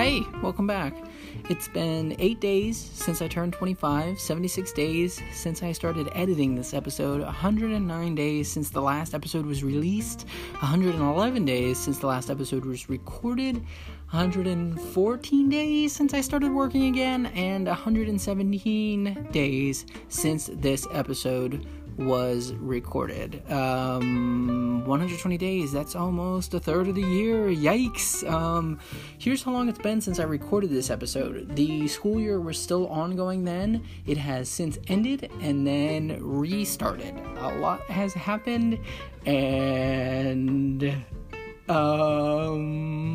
Hey, welcome back. It's been eight days since I turned 25, 76 days since I started editing this episode, 109 days since the last episode was released, 111 days since the last episode was recorded, 114 days since I started working again, and 117 days since this episode was recorded. Um, 120 days, that's almost a third of the year. Yikes. Um, here's how long it's been since I recorded this episode. The school year was still ongoing then. It has since ended and then restarted. A lot has happened, and. Um,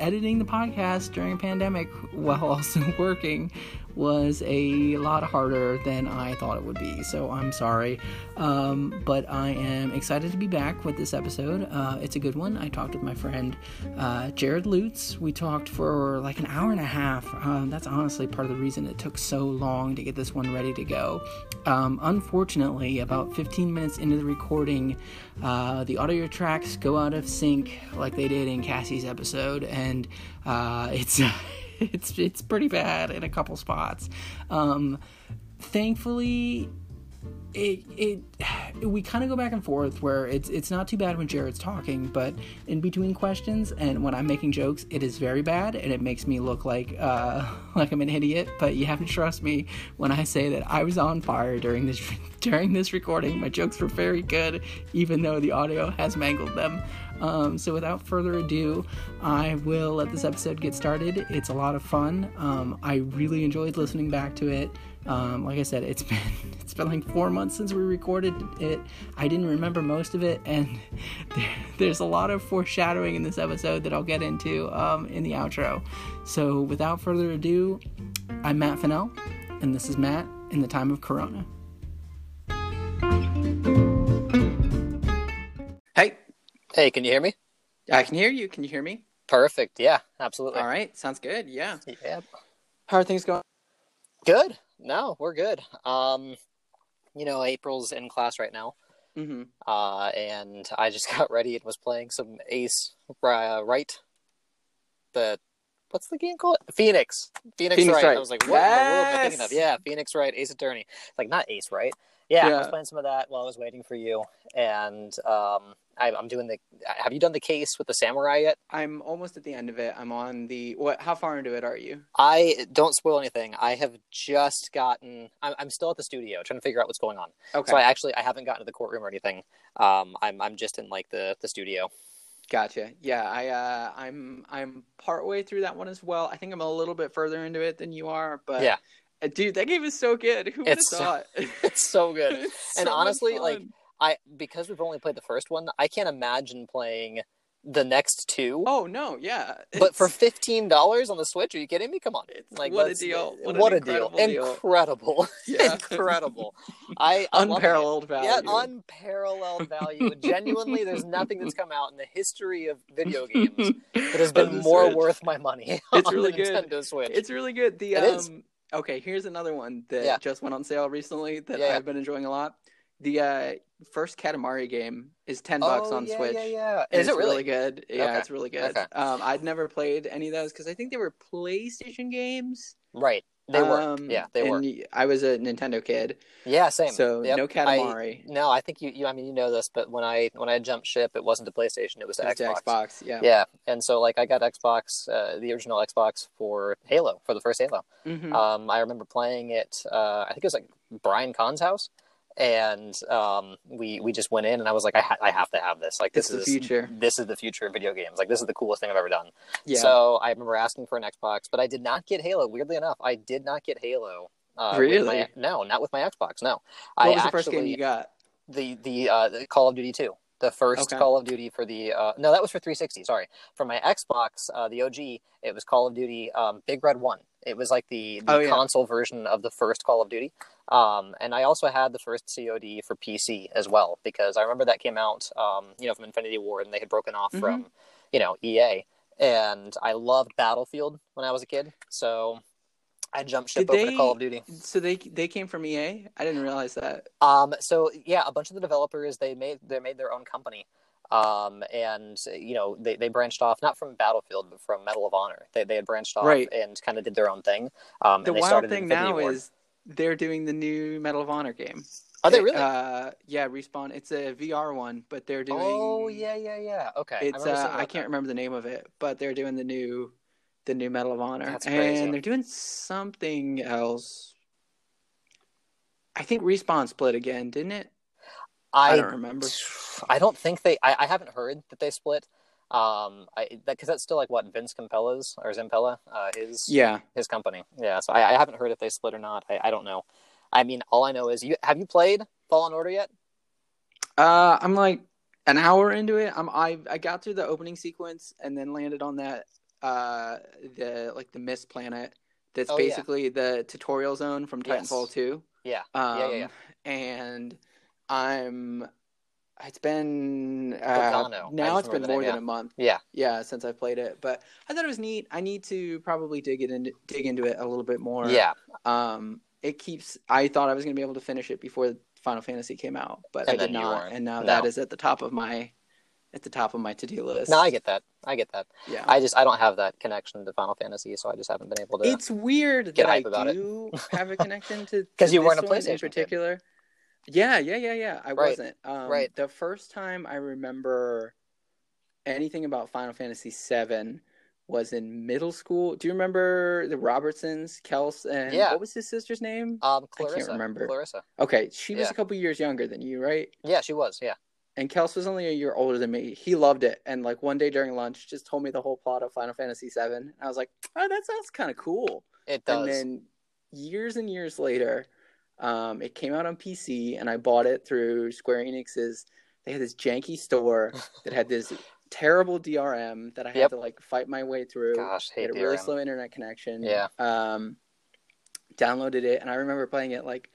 editing the podcast during a pandemic while also working was a lot harder than I thought it would be. So I'm sorry. Um, but I am excited to be back with this episode. Uh, it's a good one. I talked with my friend uh, Jarrod Lutz. We talked for like an hour and a half. Um, that's honestly part of the reason it took so long to get this one ready to go. Um, unfortunately, about 15 minutes into the recording, uh, the audio tracks go out of sync like they did in Cassie's episode, and uh, it's. it's it's pretty bad in a couple spots. Um, thankfully, it it we kind of go back and forth where it's it's not too bad when Jarrod's talking, but in between questions and when I'm making jokes, it is very bad and it makes me look like uh, like I'm an idiot. But you have to trust me when I say that I was on fire during this during this recording. My jokes were very good, even though the audio has mangled them. Um, so without further ado, I will let this episode get started. It's a lot of fun. Um, I really enjoyed listening back to it. Um, like I said, it's been it's been like four months since we recorded it. I didn't remember most of it, and there, there's a lot of foreshadowing in this episode that I'll get into um, in the outro. So without further ado, I'm Matt Fennell, and this is Matt in the time of Corona. Hey, Hey, can you hear me? I can hear you. Can you hear me? Perfect. Yeah, absolutely. All right, sounds good. Yeah. Yeah. How are things going? Good. No, we're good. Um, you know, April's in class right now. Mm-hmm. Uh, and I just got ready and was playing some Ace uh, Wright. The what's the game called? Phoenix. Phoenix, Phoenix Wright. Wright. I was like, what in the world am I thinking of? Yeah, Phoenix Wright, Ace Attorney. Like not Ace Wright. Yeah, I was Yeah. playing some of that while I was waiting for you, and um, I, I'm doing the. Have you done the case with the samurai yet? I'm almost at the end of it. I'm on the what? How far into it are you? I don't spoil anything. I have just gotten. I'm, I'm still at the studio trying to figure out what's going on. Okay, So I actually I haven't gotten to the courtroom or anything. Um, I'm I'm just in like the the studio. gotcha. Yeah, I uh, I'm I'm partway through that one as well. I think I'm a little bit further into it than you are, but Yeah. Uh, dude, that game is so good. Who would have so- thought? It's so good. It's And so honestly, like. I because we've only played the first one. I can't imagine playing the next two. oh no, yeah. but for fifteen dollars on the Switch, are you kidding me? Come on, It's- like what a deal. What What, a deal! incredible deal. Incredible, Yeah. incredible. I I unparalleled value. Yeah, unparalleled value. Genuinely, there's nothing that's come out in the history of video games that has been more Switch. worth my money. It's on really the good. Nintendo Switch. It's really good. The It um. Okay, here's another one that Yeah. just went on sale recently that Yeah. I've been enjoying a lot. The uh first Katamari game is ten bucks oh, on yeah, Switch. Yeah, yeah. Is it's it really? good? Yeah, Okay. it's really good. Okay. Um, I'd never played any of those because I think they were PlayStation games. Right. They were. Um, Yeah, they were. I was a Nintendo kid, Yeah, same. so Yep. no I, no, I think you, you. I mean, you know this, but when I when I jumped ship, it wasn't to PlayStation; it was to It was to Xbox. Xbox. Yeah. Yeah, and so like I got Xbox, uh, the original Xbox for Halo for the first Halo. Mhm. Um, I remember playing it. Uh, I think it was like Brian Kahn's house, and um, we we just went in, and I was like, I, ha- I have to have this. Like It's this the future. This is the future of video games. Like this is the coolest thing I've ever done. yeah. So I remember asking for an Xbox, but I did not get Halo. Weirdly enough, I did not get Halo. Uh, Really? my- no, not with my Xbox. No. what I was the actually, first game you got? The the uh, the Call of Duty two. The first Okay. Call of Duty for the uh, no, that was for 360. Sorry, for my Xbox, uh, the OG, it was Call of Duty um, Big Red One. It was like the, the Oh, yeah. console version of the first Call of Duty. Um, and I also had the first COD for PC as well because I remember that came out, um, you know, from Infinity Ward, and they had broken off Mhm. from, you know, EA. And I loved Battlefield when I was a kid, so I jumped ship Did over they- to Call of Duty. So they they came from EA. I didn't realize that. Um, so yeah, a bunch of the developers they made they made their own company. Um, and you know they, they branched off not from Battlefield but from Medal of Honor. They they had branched off Right. and kind of did their own thing. Um, the and they wild started thing Infinity now Ward. is they're doing the new Medal of Honor game. are they really? Uh, yeah, respawn. It's a VR one, but they're doing. oh yeah yeah yeah. Okay. It's I, uh, I can't that. remember the name of it, but they're doing the new, the new Medal of Honor, That's crazy. and they're doing something else. I think respawn split again, didn't it? I, I don't remember. I don't think they. I, I haven't heard that they split. Um, I that because that's still like what Vince Campella's or Zimpella, uh, his Yeah, his company. Yeah, so I, I haven't heard if they split or not. I, I don't know. I mean, all I know is you have you played Fallen Order yet? uh, I'm like an hour into it. I'm I I got through the opening sequence and then landed on that uh the like the mist planet. That's Oh, yeah. basically the tutorial zone from Yes. Titanfall 2. Yeah. Um, yeah, yeah. And I'm. It's been uh, now. It's been more than a month. Yeah. Yeah, since I've played it, but I thought it was neat. I need to probably dig it in, dig into it a little bit more. Yeah. Um, it keeps. I thought I was going to be able to finish it before Final Fantasy came out, but And I did not. weren't. And now No. that is at the top of my, at the top of my to do list. No, I get that. I get that. Yeah. I just I don't have that connection to Final Fantasy, so I just haven't been able to. It's weird that I hype about it. do have a connection to because you weren't a PlayStation in kid. Yeah, yeah, yeah, yeah. I Right. wasn't. Um, Right. The first time I remember anything about Final Fantasy VII was in middle school. Do you remember the Robertsons, Kels, and Yeah. what was his sister's name? um, I can't remember. Clarissa. Okay, she was Yeah. a couple years younger than you, right? Yeah, she was. Yeah. And Kels was only a year older than me. He loved it, and like one day during lunch, just told me the whole plot of Final Fantasy VII. I was like, "Oh, that sounds kind of cool." It does. And then years and years later, um, it came out on PC, and I bought it through Square Enix's. They had this janky store that had this terrible DRM that I had to like fight my way through. Gosh, hate had a really slow internet connection. Yeah. Um, downloaded it, and I remember playing it like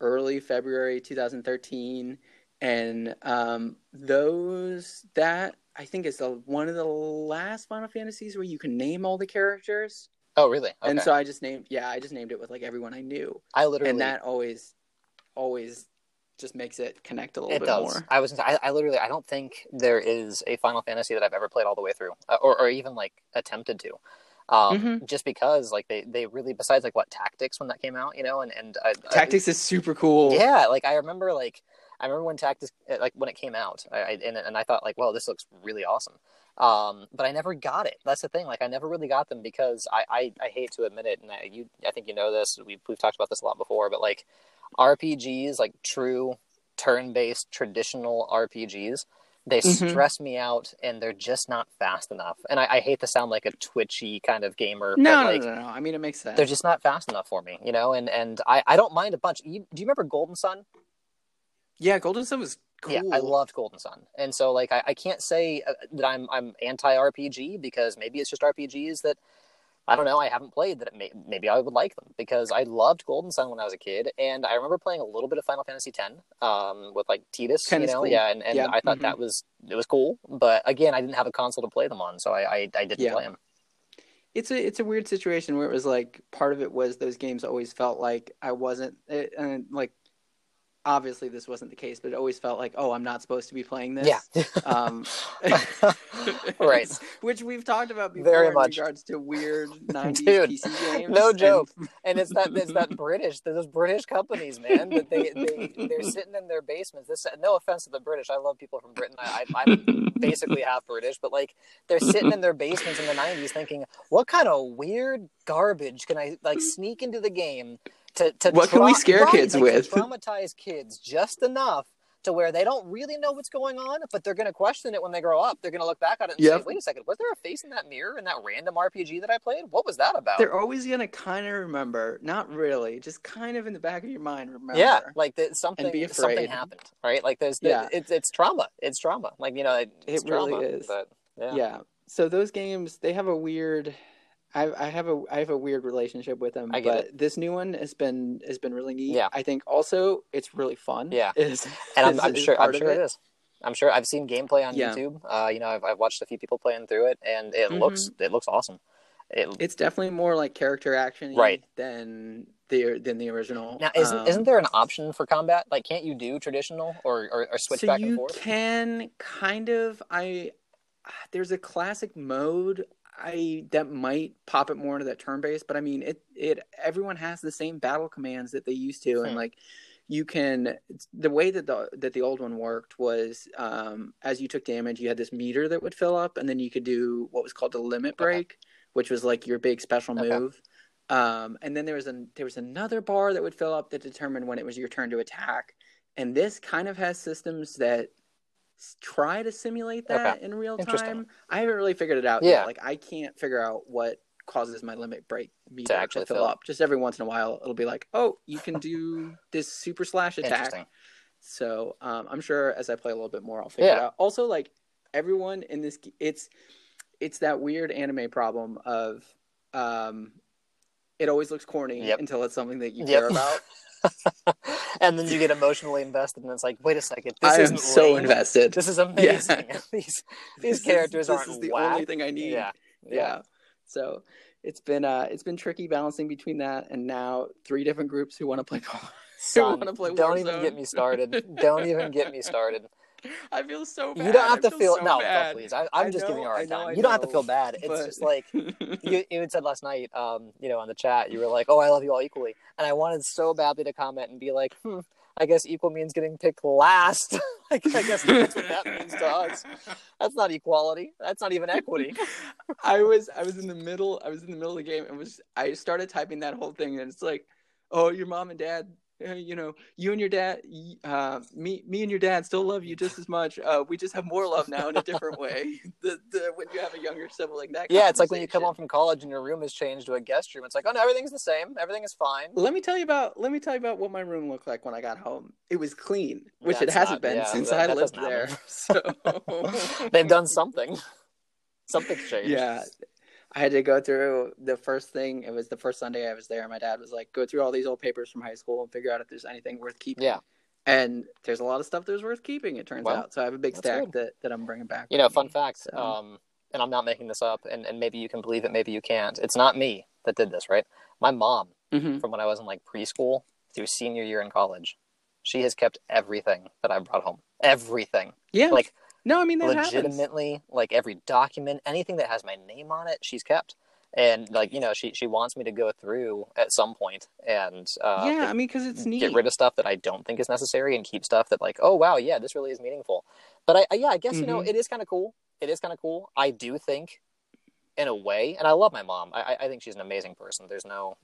early February 2013, and um, those that I think is the one of the last Final Fantasies where you can name all the characters. Oh, really? Okay. And so I just named, yeah, I just named it with like everyone I knew, I literally. and that always, always, just makes it connect a little it bit does. more. I was. I, I literally. I don't think there is a Final Fantasy that I've ever played all the way through, uh, or, or even like attempted to. Um, Mhm. Just because, like, they, they really, besides like what Tactics when that came out, you know, and and I, I- Tactics is super cool. yeah, like I remember, like I remember when Tactics, uh, like when it came out, I, I and and I thought like, well, this looks really awesome. Um, but I never got it. That's the thing. Like I never really got them because I I, I hate to admit it, and I, you I think you know this. We've we've talked about this a lot before, but like RPGs, like true turn-based traditional RPGs, they Mhm. stress me out, and they're just not fast enough. And I, I hate to sound like a twitchy kind of gamer. No, but, no, like, no, no. I mean, it makes sense. they're just not fast enough for me, you know. And and I, I don't mind a bunch. You, do you remember Golden Sun? yeah, Golden Sun was cool. Yeah, I loved Golden Sun, and so like I, I can't say uh, that I'm I'm anti RPG because maybe it's just RPGs that I don't know I haven't played that it may, maybe I would like them because I loved Golden Sun when I was a kid, and I remember playing a little bit of Final Fantasy X um, with like Tidus, Ten you know, yeah, and, and Yeah, I thought mhm. that was it was cool, but again I didn't have a console to play them on, so I I, I didn't Yeah. play them. it's a it's a weird situation where it was like part of it was those games always felt like I wasn't it, and like obviously this wasn't the case, but it always felt like oh I'm not supposed to be playing this. Yeah, Um, right. Which we've talked about before Very in much. regards to weird '90s Dude, PC games. no and- joke. and it's that it's that British those British companies, man. That they they they're sitting in their basements. This no offense to the British, I love people from Britain. I, I I'm basically half British, but like they're sitting in their basements in the '90s, thinking, what kind of weird garbage can I like sneak into the game to to What can we scare right, kids with? traumatize kids just enough. To where they don't really know what's going on, but they're going to question it when they grow up. They're going to look back at it and Yep. say, "Wait a second, was there a face in that mirror in that random RPG that I played? What was that about?" They're always gonna kind of remember, not really, just kind of in the back of your mind remember. Yeah, like that something something happened, right? Like there's Yeah. it's it's trauma. It's trauma. Like you know, it, it's It really trauma, is. But yeah. yeah. So those games, they have a weird. I, I have a I have a weird relationship with them, I get but this new one has been has been really neat. Yeah. I think also it's really fun. Yeah. is, and I'm, is- I'm sure I'm sure it is. I'm sure I've seen gameplay on Yeah. YouTube. Uh, you know, I've, I've watched a few people playing through it, and it Mhm. looks it looks awesome. It, It's definitely more like character action Right. than the than the original. now isn't Um, isn't there an option for combat? Like, can't you do traditional or or, or switch so back you and forth? can kind of I there's a classic mode I that might pop it more into that turn base, but I mean it it everyone has the same battle commands that they used to, and Hmm. like you can the way that the that the old one worked was um, as you took damage, you had this meter that would fill up, and then you could do what was called the limit Okay. break, which was like your big special Okay. move. Um, and then there was an there was another bar that would fill up that determined when it was your turn to attack. And this kind of has systems that try to simulate that in real time. I haven't really figured it out Yeah. yet. Like I can't figure out what causes my limit break meter to, actually fill fill. up. Just every once in a while, it'll be like, oh, you can do this super slash attack. So um, I'm sure as I play a little bit more, I'll figure it out. Also, like everyone in this, it's it's that weird anime problem of um, it always looks corny Yep. until it's something that you Yep. care about. and then you get emotionally invested, and it's like, wait a second, this I am isn't so lame. invested. This is amazing. these these is- characters this aren't is the whack. only thing I need. Yeah, yeah. So it's been uh it's been tricky balancing between that and now three different groups who want to play. Son, wanna play don't even get me started. don't even get me started. I feel so bad. You don't have I to feel, so no, bad. no, please. I, I'm I just giving you a hard know, time. I you don't have to feel bad. It's but- just like you, even said last night, um, you know, on the chat, you were like, "Oh, I love you all equally," and I wanted so badly to comment and be like, "Hmm, I guess equal means getting picked last." like, I guess that's what that means to us. That's not equality. That's not even equity. I was I was in the middle I was in the middle of the game and was I started typing that whole thing and it's like, oh, your mom and dad, you know, you and your dad, uh, me me and your dad still love you just as much. Uh, we just have more love now in a different way. The, the when you have a younger sibling, that Yeah, it's like when you come home from college and your room has changed to a guest room. It's like, oh no, everything's the same. Everything is fine. Let me tell you about let me tell you about what my room looked like when I got home. It was clean, which it hasn't not- been yeah, since that- I that lived there. So They've done something. Something's changed. yeah i had to go through the first thing it was the first sunday i was there my dad was like go through all these old papers from high school and figure out if there's anything worth keeping Yeah. and there's a lot of stuff that's worth keeping it turns Well, out so i have a big stack good. that, that i'm bringing back You know, fun me. fact. So- Um, and I'm not making this up, and, and maybe you can believe it, maybe you can't. It's not me that did this, right? My mom, Mhm. from when I was in like preschool through senior year in college, she has kept everything that I brought home. Everything. yeah Like no i mean that happens legitimately, like every document, anything that has my name on it, she's kept. And like you know, she she wants me to go through at some point and uh, yeah i mean because it's neat get rid of stuff that I don't think is necessary and keep stuff that like, oh wow, yeah, this really is meaningful. But I, I yeah, I guess you know Mhm. it is kind of cool. It is kind of cool. I do think, in a way, and I love my mom. I- I think she's an amazing person. There's no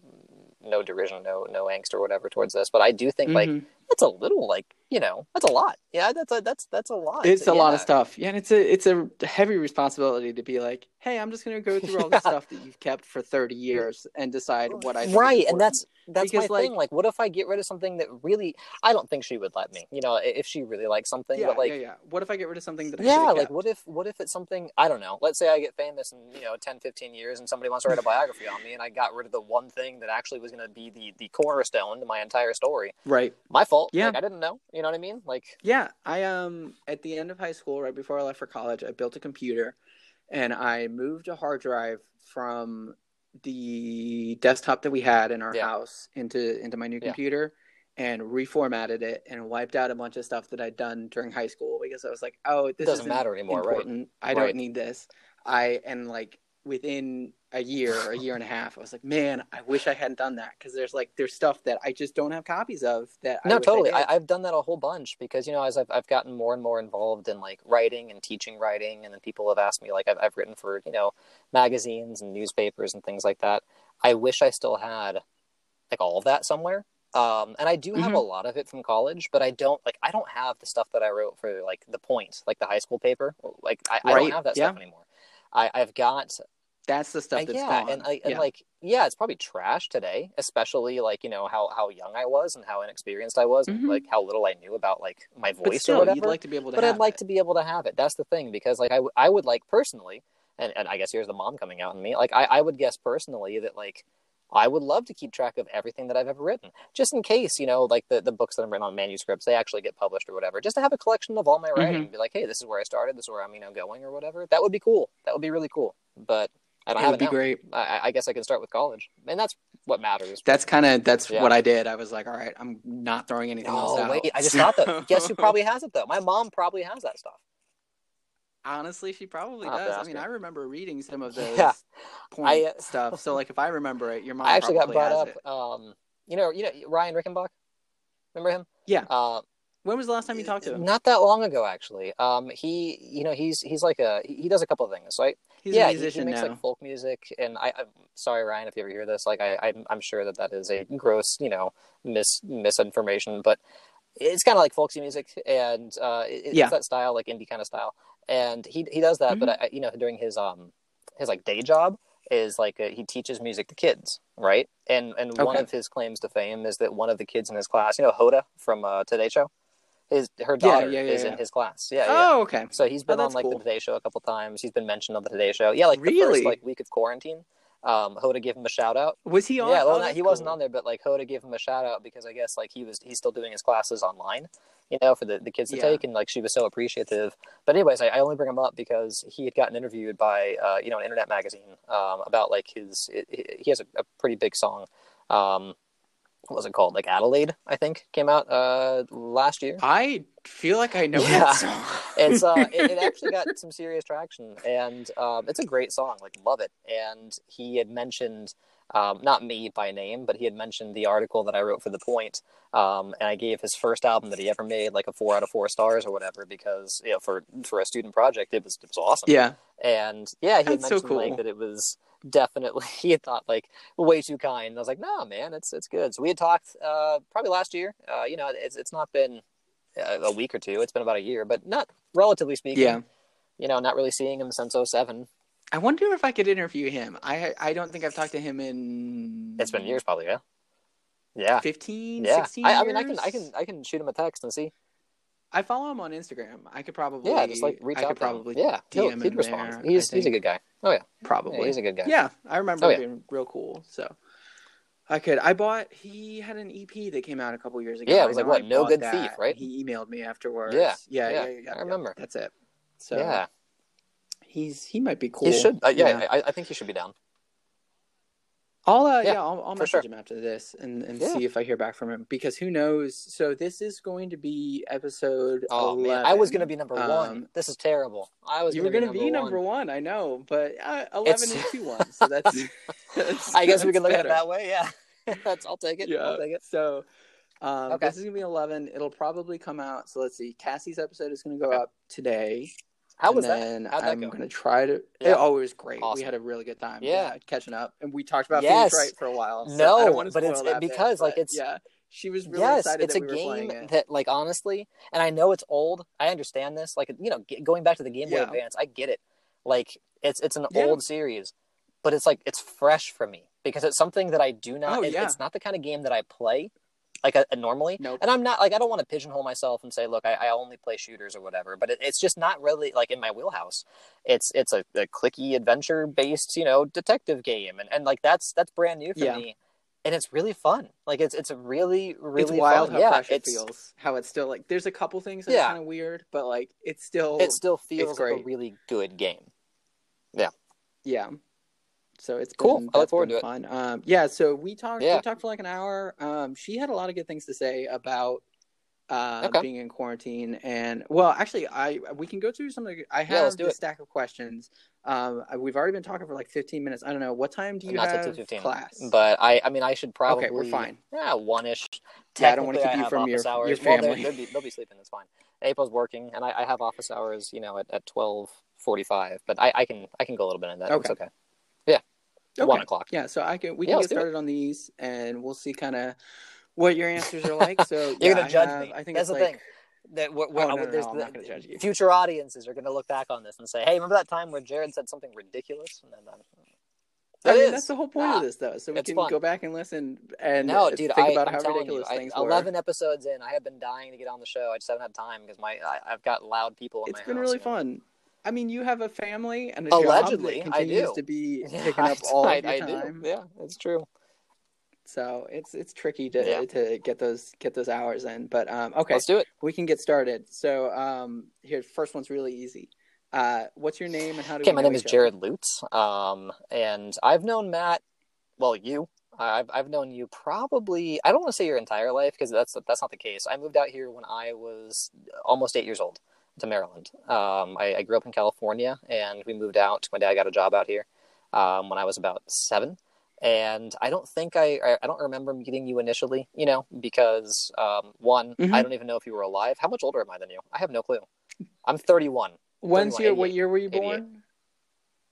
no derision, no no angst or whatever towards this. But I do think like Mhm. that's a little like you know that's a lot. Yeah, that's a that's that's a lot. it's a lot of stuff yeah and it's a it's a heavy responsibility to be like hey i'm just going to go through all this Yeah. stuff that you've kept for 30 years and decide what i right and that's that's Because, my like- thing like what if i get rid of something that really i don't think she would let me you know if she really likes something yeah, but like yeah, yeah. What if I get rid of something that I yeah like what if what if it's something i don't know let's say i get famous in you know 10 15 years and somebody wants to write a biography on me and i got rid of the one thing that actually was going to be the the cornerstone to my entire story Right. my fault Yeah. like i didn't know you know what i mean like Yeah, I um at the end of high school, right before I left for college, I built a computer, and I moved a hard drive from the desktop that we had in our Yeah. house into into my new Yeah. computer, and reformatted it and wiped out a bunch of stuff that I'd done during high school because I was like, oh, this doesn't isn't matter anymore right important. I don't Right. need this. I and like within a year, or a year and a half, I was like, man, I wish I hadn't done that. Because there's like there's stuff that I just don't have copies of that. I no wish totally. I I, i've done that a whole bunch because you know as I've, I've gotten more and more involved in like writing and teaching writing and then people have asked me like I've, I've written for you know magazines and newspapers and things like that. I wish i still had like all of that somewhere. Um, and i do have Mhm. a lot of it from college but i don't like i don't have the stuff that i wrote for like the point like the high school paper. Like i, I don't have that yeah. stuff anymore I, i've got That's the stuff that's yeah, gone. and, I, and Yeah. like yeah, it's probably trash today, especially like you know how how young I was and how inexperienced I was, and Mhm. like how little I knew about like my voice still, or whatever. you'd like to be able to. but I'd like it. to be able to have it. That's the thing because like I, w- I would like personally, and, and I guess here's the mom coming out in me. Like I, I would guess personally that like I would love to keep track of everything that I've ever written, just in case you know like the the books that I'm written on manuscripts they actually get published or whatever. Just to have a collection of all my writing, Mm-hmm. and be like, hey, this is where I started, this is where I'm you know going or whatever. That would be cool. That would be really cool. But I don't it have would it be now. great. I, I guess I can start with college, and that's what matters. That's kind of that's Yeah. what I did. I was like, all right, I'm not throwing anything else Oh out. wait, I just thought that. Guess who probably has it though? My mom probably has that stuff. Honestly, she probably I'll does. I mean. I remember reading some of those Yeah. point I, uh, stuff. So, like, if I remember it, your mom I actually got brought up. it. Um, you know, you know Ryan Rickenbach. Remember him? Yeah. Uh, When was the last time you talked to him? Not that long ago, actually. Um, he, you know, he's he's like a he does a couple of things, right? He's yeah, a he- he, makes now. like folk music, and I, I'm sorry, Ryan, if you ever hear this. Like, I, I'm, I'm sure that that is a gross, you know, mis misinformation, but it's kind of like folksy music, and uh, it, Yeah. it's that style, like indie kind of style, and he he does that. But I, you know, during his um his like day job is like uh he teaches music to kids, right? And and one of his claims to fame is that one of the kids in his class, you know, Hoda from uh, Today Show, his her daughter yeah, yeah, is yeah. in his class. Yeah, yeah. oh, okay. So he's been Oh, on like cool. the Today Show a couple times. He's been mentioned on the Today Show. Yeah, like the first like week of quarantine, um, Hoda gave him a shout out. Was he on? Yeah, well, Oh, not, he wasn't on there, but like Hoda gave him a shout out because I guess like he was he's still doing his classes online, you know, for the, the kids to Yeah. take, and like she was so appreciative. But anyways, I, I only bring him up because he had gotten interviewed by uh, you know an internet magazine um, about like his it, he has a, a pretty big song. Um, what was it called? Like Adelaide, I think, came out uh, last year. I feel like I know Yeah. that song. it's uh it, it actually got some serious traction and um it's a great song like love it and he had mentioned um not me by name but he had mentioned the article that i wrote for the point um and i gave his first album that he ever made like a four out of four stars or whatever because you know for for a student project it was it was awesome yeah. and yeah he had That's so mentioned like cool. that it was definitely he had thought like way too kind And i was like no man it's it's good so we had talked uh probably last year uh you know it's it's not been uh, a week or two it's been about a year but not relatively speaking Yeah. you know not really seeing him since 07 I wonder if I could interview him. I I don't think I've talked to him in. it's been years probably yeah yeah 15, yeah 16 I, I mean i can i can i can shoot him a text and see I follow him on Instagram. I could probably. yeah just like reach I out could to him. probably. yeah he'll, he'd him respond there, he's he's a good guy oh yeah, Probably. yeah he's a good guy Yeah, I remember Oh, yeah. being real cool. So I could. I bought. He had an EP that came out a couple years ago. Yeah, it was like, what, I No Good that, Thief, right? He emailed me afterwards. Yeah, yeah, yeah, yeah. I remember. That's it. So yeah he's he might be cool. he should uh, yeah, I, I think he should be down I'll uh, Yeah, yeah, I'll, I'll message sure. him after this and, and Yeah. see if I hear back from him because who knows? So this is going to be episode. Oh 11. man, I was gonna be number one. Um, This is terrible. I was. You were gonna going to be number one. I know, but uh, eleven is two one, so that's. that's I guess we can that's look at it that way. Yeah, that's. I'll take it. Yeah. I'll take it. So, um, Okay. this is gonna be eleven. It'll probably come out. So let's see. Cassie's episode is gonna go Okay. up today. How and was that? then How'd that I'm go? gonna try to. Yeah. It always great. Awesome. We had a really good time. Yeah. catching up, and we talked about Yes. Phoenix Wright for a while. So No, I don't wanna but it's- that bit, because, like, it's- yeah. She was really yes, excited it's that a we game it. that, like, honestly, and I know it's old. I understand this. Like, you know, g- going back to the Game Boy Yeah. Advance, I get it. Like, it's it's an old series, but it's like it's fresh for me because it's something that I do not. Oh, it- yeah. It's not the kind of game that I play. Like uh, normally, Nope. and I'm not like I don't want to pigeonhole myself and say, look, I, I only play shooters or whatever. But it, it's just not really like in my wheelhouse. It's it's a, a clicky adventure based, you know, detective game, and, and like that's that's brand new for Yeah. me, and it's really fun. Like it's it's a really really it's wild fun. how yeah, fresh it feels. How it's still like there's a couple things that's Yeah. kind of weird, but like it's still It still feels like a really good game. Yeah. Yeah. So it's Cool. been- I look forward to it. Fun. Um, yeah. So we talked. Yeah. We talked for like an hour. Um, she had a lot of good things to say about uh, Okay. being in quarantine, and well, actually, I we can go through some of. The, I Yeah, have it. stack of questions. Um, we've already been talking for like 15 minutes. I don't know what time do you Not have 2:15, class. But I, I mean, I should probably. okay, we're fine. Yeah, one ish. Yeah, I don't wanna keep you from your- hours. your Well, family. they'll, be, they'll be sleeping. It's fine. April's working, and I, I have office hours. You know, at, at twelve forty five. But I, I can I can go a little bit in that. It's Okay. Okay. One o'clock. Yeah, so I can we Yeah, can get started on these, and we'll see kind of what your answers are like. So You're yeah, gonna I judge have- me. I think That's the like, thing. That we're, we're, Oh, no, no, there's no, the-. Future audiences are going to look back on this and say, "Hey, remember that time where Jarrod said something ridiculous?" And then, um, I mean, is. that's the whole point Yeah. of this, though. So we can fun. go back and listen and No, dude, think I, about I'm how ridiculous you, I, things were. eleven episodes in, I have been dying to get on the show. I just haven't had time because my I, I've got loud people. It's been really fun. I mean, you have a family and a Allegedly, job that I continues do. to be Yeah, up all I, your I time. Yeah, it's true. So it's it's tricky to Yeah. to get those get those hours in. But um, okay, Let's do it. we can get started. So um, here, first one's really easy. Uh, what's your name and how do Okay, my name is? Jarrod Lutz, um, and I've known Matt. Well, you. I've I've known you probably. I don't want to say your entire life because that's that's not the case. I moved out here when I was almost eight years old to Maryland. Um, I, I grew up in California, and we moved out. My dad got a job out here um, when I was about seven. And I don't think I I I don't remember meeting you initially. You know, because um, one, Mhm. I don't even know if you were alive. How much older am I than you? I have no clue. I'm 31. When's 31, your what year were you 88. born?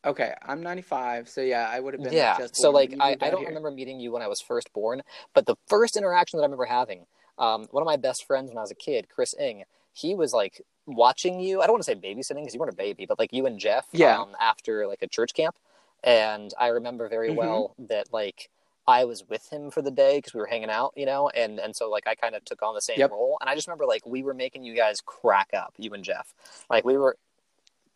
Okay, I'm 95, so yeah, I would have been yeah just so like I, I don't here. remember meeting you when i was first born but the first interaction that i remember having um, one of my best friends when i was a kid chris ing he was like watching you i don't want to say babysitting because you weren't a baby but like you and jeff Yeah. um, after like a church camp and i remember very Mhm. well that like i was with him for the day because we were hanging out you know and and so like i kind of took on the same Yep. role and i just remember like we were making you guys crack up you and jeff like we were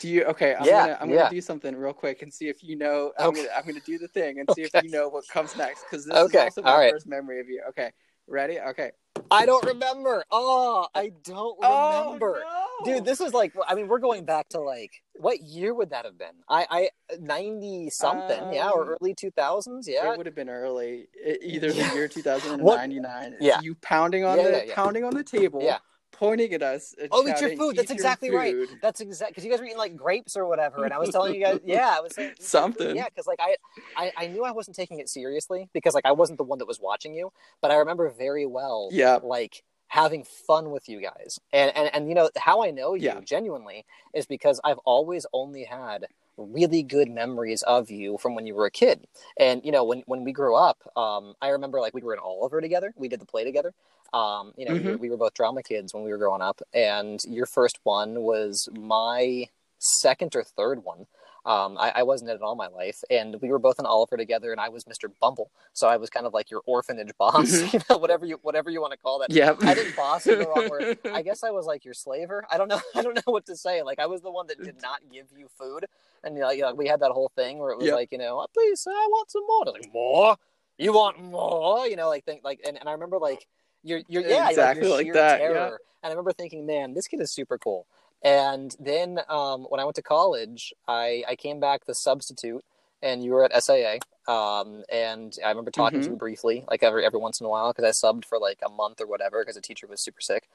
Do you okay? I'm Yeah, gonna I'm yeah. gonna do something real quick and see if you know. I'm Okay. gonna I'm gonna do the thing and see Okay. if you know what comes next because this Okay, is also my all right. first memory of you. Okay, ready? Okay. I don't remember oh i don't remember Oh, no! Dude, this is like I mean, we're going back to like what year would that have been? I I ninety something, yeah, or Um, early two thousands, yeah. It would have been early, either Yeah. the year 2000 or 99. Yeah. you pounding on Yeah, the yeah. pounding on the table, Yeah. Pointing at us. Oh, eat your shouting, food. That's "Eat your exactly right. That's exactly because you guys were eating like grapes or whatever, and I was telling you guys, yeah, I was Something. yeah, because like I, I I knew I wasn't taking it seriously because like I wasn't the one that was watching you, but I remember very well, Yeah. like having fun with you guys, and and and you know how I know you Yeah. genuinely is because I've always only had really good memories of you from when you were a kid. And you know when when we grew up um i remember like we were in oliver together. We did the play together. Um you know we, were, Mhm. we were both drama kids when we were growing up. And your first one was my second or third one um I, I wasn't in it all my life and we were both in oliver together and i was mr bumble so i was kind of like your orphanage boss Mhm. you know whatever you whatever you want to call that Yep. I think boss is the wrong word. I guess I was like your slaver. I don't know. I don't know what to say. Like I was the one that did not give you food, and you know, you know we had that whole thing where it was Yep. like, you know, "Oh, please, I want some more. Like more. You want more? You know, like think like, and, and I remember like your your yeah, Exactly like sheer that, yeah. And I remember thinking, man, this kid is super cool. And then um, when I went to college, I I came back the substitute, and you were at SAA. Um, and I remember talking to Mhm. you briefly, like every every once in a while, because I subbed for like a month or whatever, because a teacher was super sick.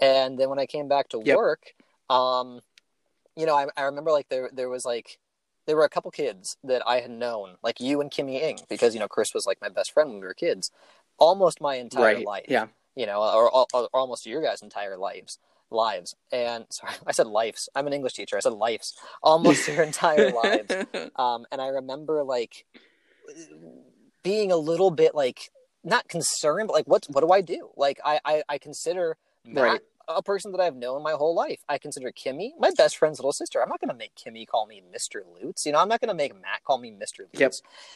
And then when I came back to Yep. work, um, you know, I, I remember like there there was like there were a couple kids that I had known, like you and Kimmy Ing, because you know Chris was like my best friend when we were kids, almost my entire right. life Yeah. you know, or, or, or almost your guys' entire lives. Lives and sorry, I said lives. I'm an English teacher. I said lives. Almost your entire lives. Um, and I remember like being a little bit like not concerned, but like what what do I do? Like I I, I consider Matt Right. A person that I've known my whole life. I consider Kimmy my best friend's little sister. I'm not going to make Kimmy call me Mr. Lutz. You know, I'm not going to make Matt call me Mr. Lutz. Yep.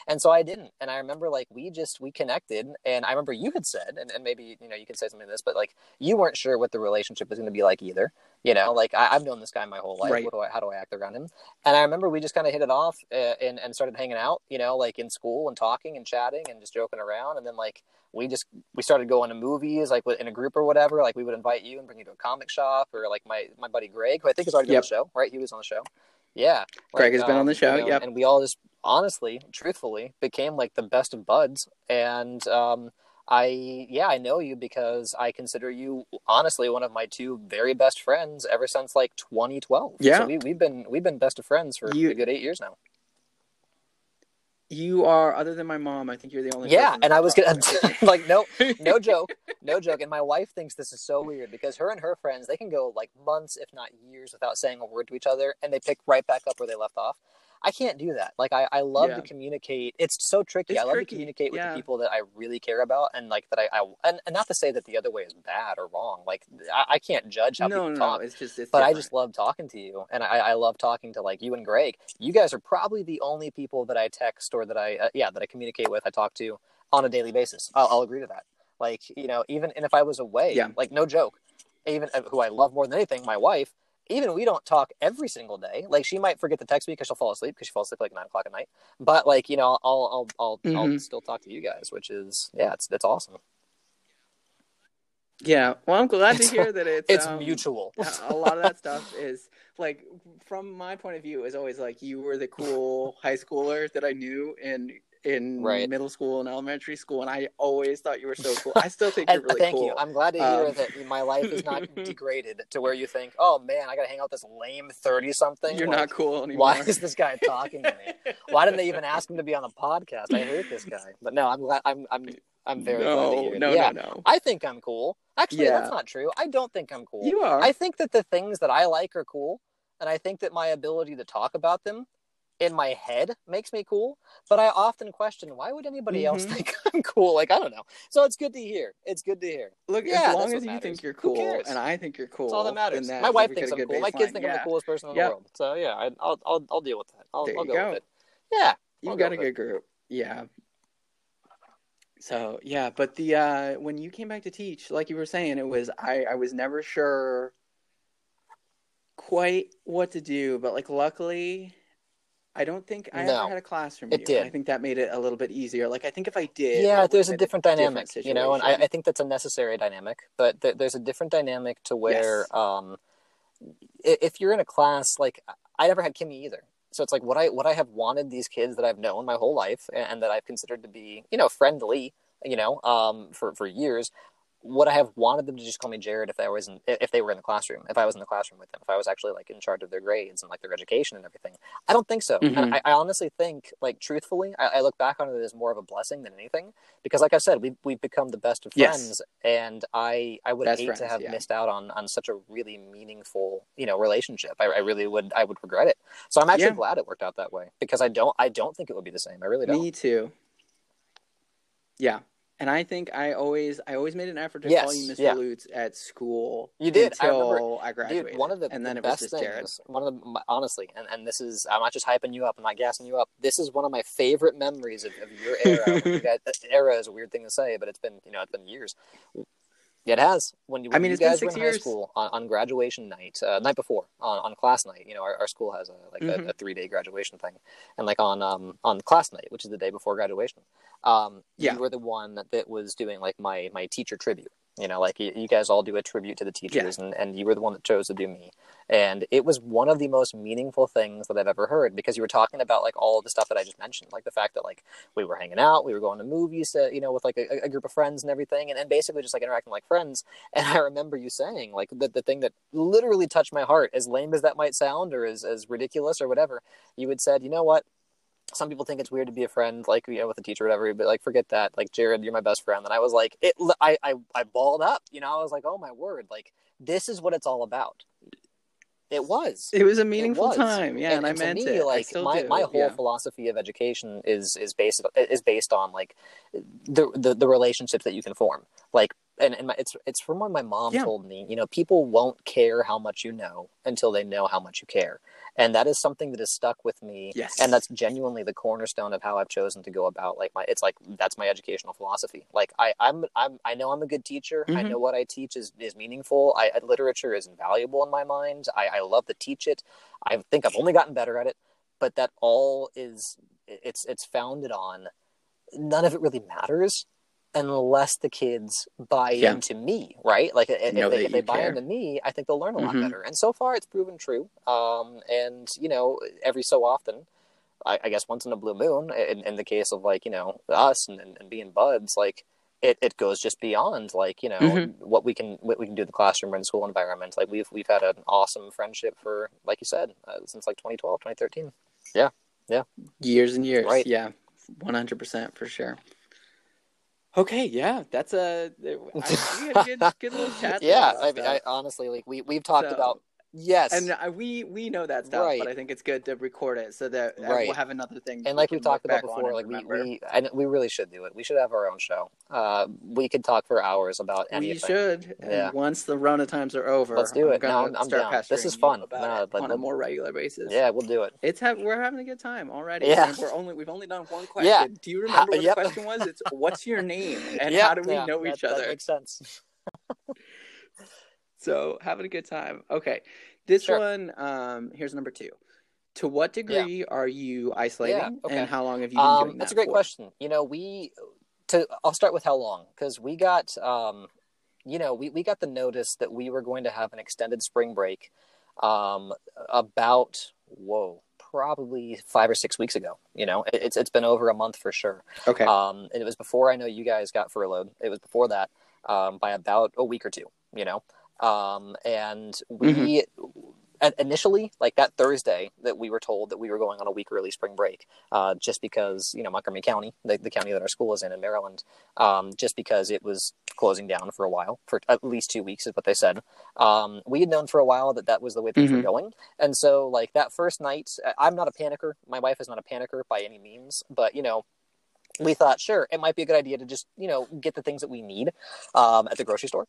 And so I didn't. And I remember like we just we connected and I remember you had said and, and maybe you know you can say something to this, but like you weren't sure what the relationship was going to be like either. You know, like I, I've known this guy my whole life. Right. What do I how do I act around him? And I remember we just kind of hit it off uh, and and started hanging out. You know, like in school and talking and chatting and just joking around. And then like we just we started going to movies like in a group or whatever. Like we would invite you and bring you to a comic shop or like my my buddy Greg, who I think is already been on the show, right? He was on the show. Yeah, Greg Like, has been on the um, show, you know, yep. and we all just honestly, truthfully, became like the best of buds. And um, I, yeah, I know you because I consider you honestly one of my two very best friends ever since like 2012. Yeah. so we, we've been we've been best of friends for You- a good eight years now. you are, other than my mom, I think you're the only. Yeah, and I was gonna like no no joke, no joke. And my wife thinks this is so weird because her and her friends they can go like months, if not years, without saying a word to each other, and they pick right back up where they left off. I can't do that. Like I, I love Yeah. to communicate. It's so tricky. It's I love tricky, to communicate with yeah. the people that I really care about, and like that I, I and, and not to say that the other way is bad or wrong. Like I, I can't judge how no, people no, no, it's just. It's but I just love talking to you, and I, I love talking to like you and Greg. You guys are probably the only people that I text or that I, uh, yeah, that I communicate with. I talk to on a daily basis. I'll, I'll agree to that. Like you know, even and if I was away, Yeah. like no joke, even uh, who I love more than anything, my wife. Even we don't talk every single day. Like she might forget to text me because she'll fall asleep because she falls asleep like nine o'clock at night. But like you know, I'll I'll I'll, I'll Mhm. still talk to you guys, which is yeah, it's it's awesome. Yeah. Well, I'm glad to hear that it's It's um, mutual. a a lot of that stuff is like from my point of view is always like you were the cool high schooler that I knew in in Right. middle school and elementary school and I always thought you were so cool. I still think you're really thank cool. you. I'm glad to hear Um, that my life is not degraded to where you think, "Oh man, I got to hang out with this lame thirty something." you're not cool anymore. Why is this guy talking to me? Why didn't they even ask him to be on the podcast? I hate this guy. But no, I'm glad. I'm I'm I'm very glad to no, hear. no, yeah, no, no. I think I'm cool. Actually, Yeah. that's not true. I don't think I'm cool. You are. I think that the things that I like are cool, and I think that my ability to talk about them in my head makes me cool. But I often question why would anybody else Mhm. think I'm cool? Like I don't know. So it's good to hear. It's good to hear. Look, Yeah, as long as you matters. think you're cool and I think you're cool, That's all that matters. then My wife thinks got I'm cool. My kids baseline. think I'm the coolest person in Yep. the world. So yeah, I, I'll I'll I'll deal with that. I'll, I'll go, go. with it. Yeah, You've got go a good group. Yeah. So yeah, but the uh when you came back to teach, like you were saying, it was I I was never sure quite what to do, but like luckily I don't think I No, ever had a class from it you. did. I think that made it a little bit easier. Like I think if I did, yeah it there's a different dynamic different you know and I. I think that's a necessary dynamic but th- there's a different dynamic to where Yes. um if you're in a class like i never had kimmy either so it's like what i what i have wanted these kids that i've known my whole life and, and that i've considered to be you know friendly you know um for for years would I have wanted them to just call me Jarrod if I was in, if they were in the classroom, if I was in the classroom with them, if I was actually like in charge of their grades and like their education and everything? I don't think so. Mhm. I, I honestly think, like truthfully, I, I look back on it as more of a blessing than anything because, like I said, we've we've become the best of Yes. friends, and I I would Best hate friends, to have yeah. missed out on on such a really meaningful you know relationship. I, I really would I would regret it. So I'm actually Yeah. glad it worked out that way because I don't I don't think it would be the same. I really don't. Me too. Yeah. And I think I always I always made an effort to Yes, call you Mr. yeah. Lutz at school. You did. I until remember- I graduated. Dude, one of the, and the then it was just things, Jarrod. one of the, honestly, and, and this is, I'm not just hyping you up, I'm not gassing you up. This is one of my favorite memories of, of your era. you guys, era is a weird thing to say, but it's been, you know, it's been years. It has. When you, when mean, you guys were in years. high school on, on graduation night, uh, night before, on, on class night, you know, our, our school has a, like Mhm. a, a three day graduation thing. And like on, um, on class night, which is the day before graduation, um, Yeah. you were the one that, that was doing like my, my teacher tribute. You know, like you, you guys all do a tribute to the teachers, and, and you were the one that chose to do me. And it was one of the most meaningful things that I've ever heard because you were talking about like all of the stuff that I just mentioned, like the fact that like we were hanging out, we were going to movies, uh, you know, with like a, a group of friends and everything, and, and basically just like interacting like friends. And I remember you saying like the, the thing that literally touched my heart, as lame as that might sound, or as, as ridiculous or whatever, you had said, you know what? Some people think it's weird to be a friend, like you know, with a teacher or whatever. But like, forget that. Like, Jarrod, you're my best friend. And I was like, it. I I I balled up. You know, I was like, oh my word, like this is what it's all about. It was. It was a meaningful was. time. Yeah, and, I to meant me, it. I Like my, do. my whole yeah. philosophy of education is is based is based on like the the, the relationships that you can form. Like, and, and my, it's it's from what my mom Yeah. told me. You know, people won't care how much you know until they know how much you care, and that is something that has stuck with me. Yes. and that's genuinely the cornerstone of how I've chosen to go about like my. It's like that's my educational philosophy. Like I I'm I'm I know I'm a good teacher. I Mhm. know what I teach is is meaningful. I literature is invaluable in my mind. I, I love to teach it. I think I've only gotten better at it, but that all is it's it's founded on none of it really matters unless the kids buy Yeah. into me, right? Like if, they, if they buy care. into me, I think they'll learn a lot Mhm. better. And so far, it's proven true. Um, and you know, every so often, I, I guess once in a blue moon, in, in the case of like you know us and, and, being buds, like it, it goes just beyond like you know Mhm. what we can what we can do in the classroom or in the school environment. Like we've we've had an awesome friendship for like you said uh, since like 2012, 2013. Yeah, yeah, years and years. Right. Yeah, one hundred percent for sure. Okay, yeah, that's a I, we had a good, good little chat. yeah, I, mean, I honestly like we we've talked So- about yes, and we we know that stuff, Right. but I think it's good to record it so that uh, Right. we'll have another thing. and like we we've can look talked about before, like we we and we really should do it. We should have our own show. Uh, we could talk for hours about anything. We should. and Yeah. once the Rona times are over, Let's do I'm it. No, I'm- I'm down. This is fun. No, on a more regular basis. Yeah, we'll do it. It's ha- we're having a good time already. Yeah. And we're only we've only done one question. Yeah. Do you remember what yep. the question was? It's what's your name and Yeah, how do we yeah, know that- each other? that makes sense. So having a good time. Okay. This Sure. one, um, here's number two. To what degree are you isolating okay. and how long have you been Um, doing that? that's a great for? question. You know, we to I'll start with how long because we got um, you know, we, we got the notice that we were going to have an extended spring break um, about, whoa, probably five or six weeks ago. You know, it, it's, it's been over a month for sure. Okay. Um, and it was before I know you guys got furloughed. It was before that um, by about a week or two, you know. Um, and we initially like that thursday that we were told that we were going on a week early spring break uh, just because you know montgomery county the, the county that our school is in in maryland um, just because it was closing down for a while for at least two weeks is what they said. Um, we had known for a while that that was the way things Mhm. were going. And so like that first night i'm not a panicker. My wife is not a panicker by any means. But you know we thought sure it might be a good idea to just you know get the things that we need um, at the grocery store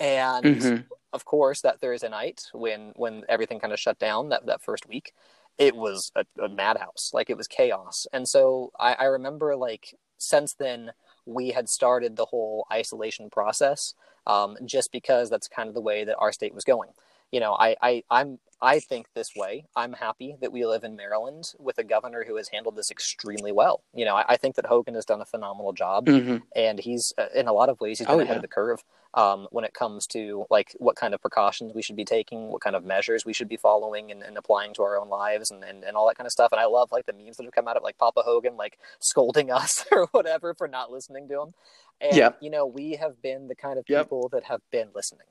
and Mhm. of course that thursday night when when everything kind of shut down that, that first week it was a, a madhouse. Like it was chaos. And so I, I remember like since then we had started the whole isolation process um, just because that's kind of the way that our state was going you know I, I i'm i think this way i'm happy that we live in maryland with a governor who has handled this extremely well you know i, I think that hogan has done a phenomenal job Mhm. and he's uh, in a lot of ways he's been Oh, ahead yeah. of the curve um, when it comes to like what kind of precautions we should be taking what kind of measures we should be following and, and applying to our own lives and, and, and all that kind of stuff and i love like the memes that have come out of like papa hogan like scolding us or whatever for not listening to him and Yep. you know we have been the kind of Yep. people that have been listening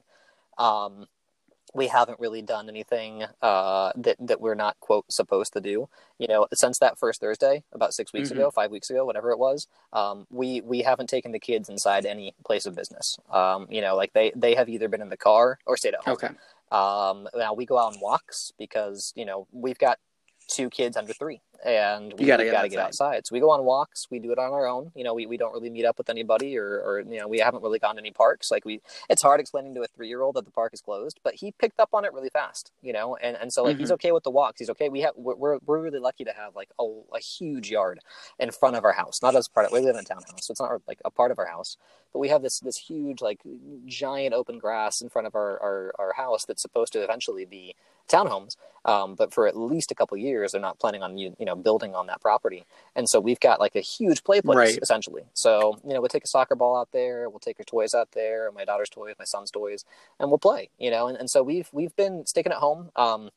um, we haven't really done anything uh, that that we're not quote supposed to do. You know, since that first Thursday, about six weeks Mhm. ago, five weeks ago, whatever it was, um, we we haven't taken the kids inside any place of business. Um, you know, like they they have either been in the car or stayed at home. Okay. Um, now we go out on walks because you know we've got two kids under three, and we gotta get got to get outside. outside. So we go on walks. We do it on our own. You know, we, we don't really meet up with anybody, or, or you know, we haven't really gone to any parks. Like we, it's hard explaining to a three year old that the park is closed, but he picked up on it really fast. You know, and and so like he's Mhm. okay with the walks. He's okay. We have we're we're, we're really lucky to have like a, a huge yard in front of our house. Not as part of we live in a townhouse, so it's not like a part of our house, but we have this this huge like giant open grass in front of our our, our house that's supposed to eventually be townhomes. Um, but for at least a couple years, they're not planning on you you know building on that property, and so we've got like a huge play place Right. essentially. So you know we'll take a soccer ball out there, we'll take our toys out there, my daughter's toys, my son's toys, and we'll play. You know, and, and so we've we've been sticking at home. Um,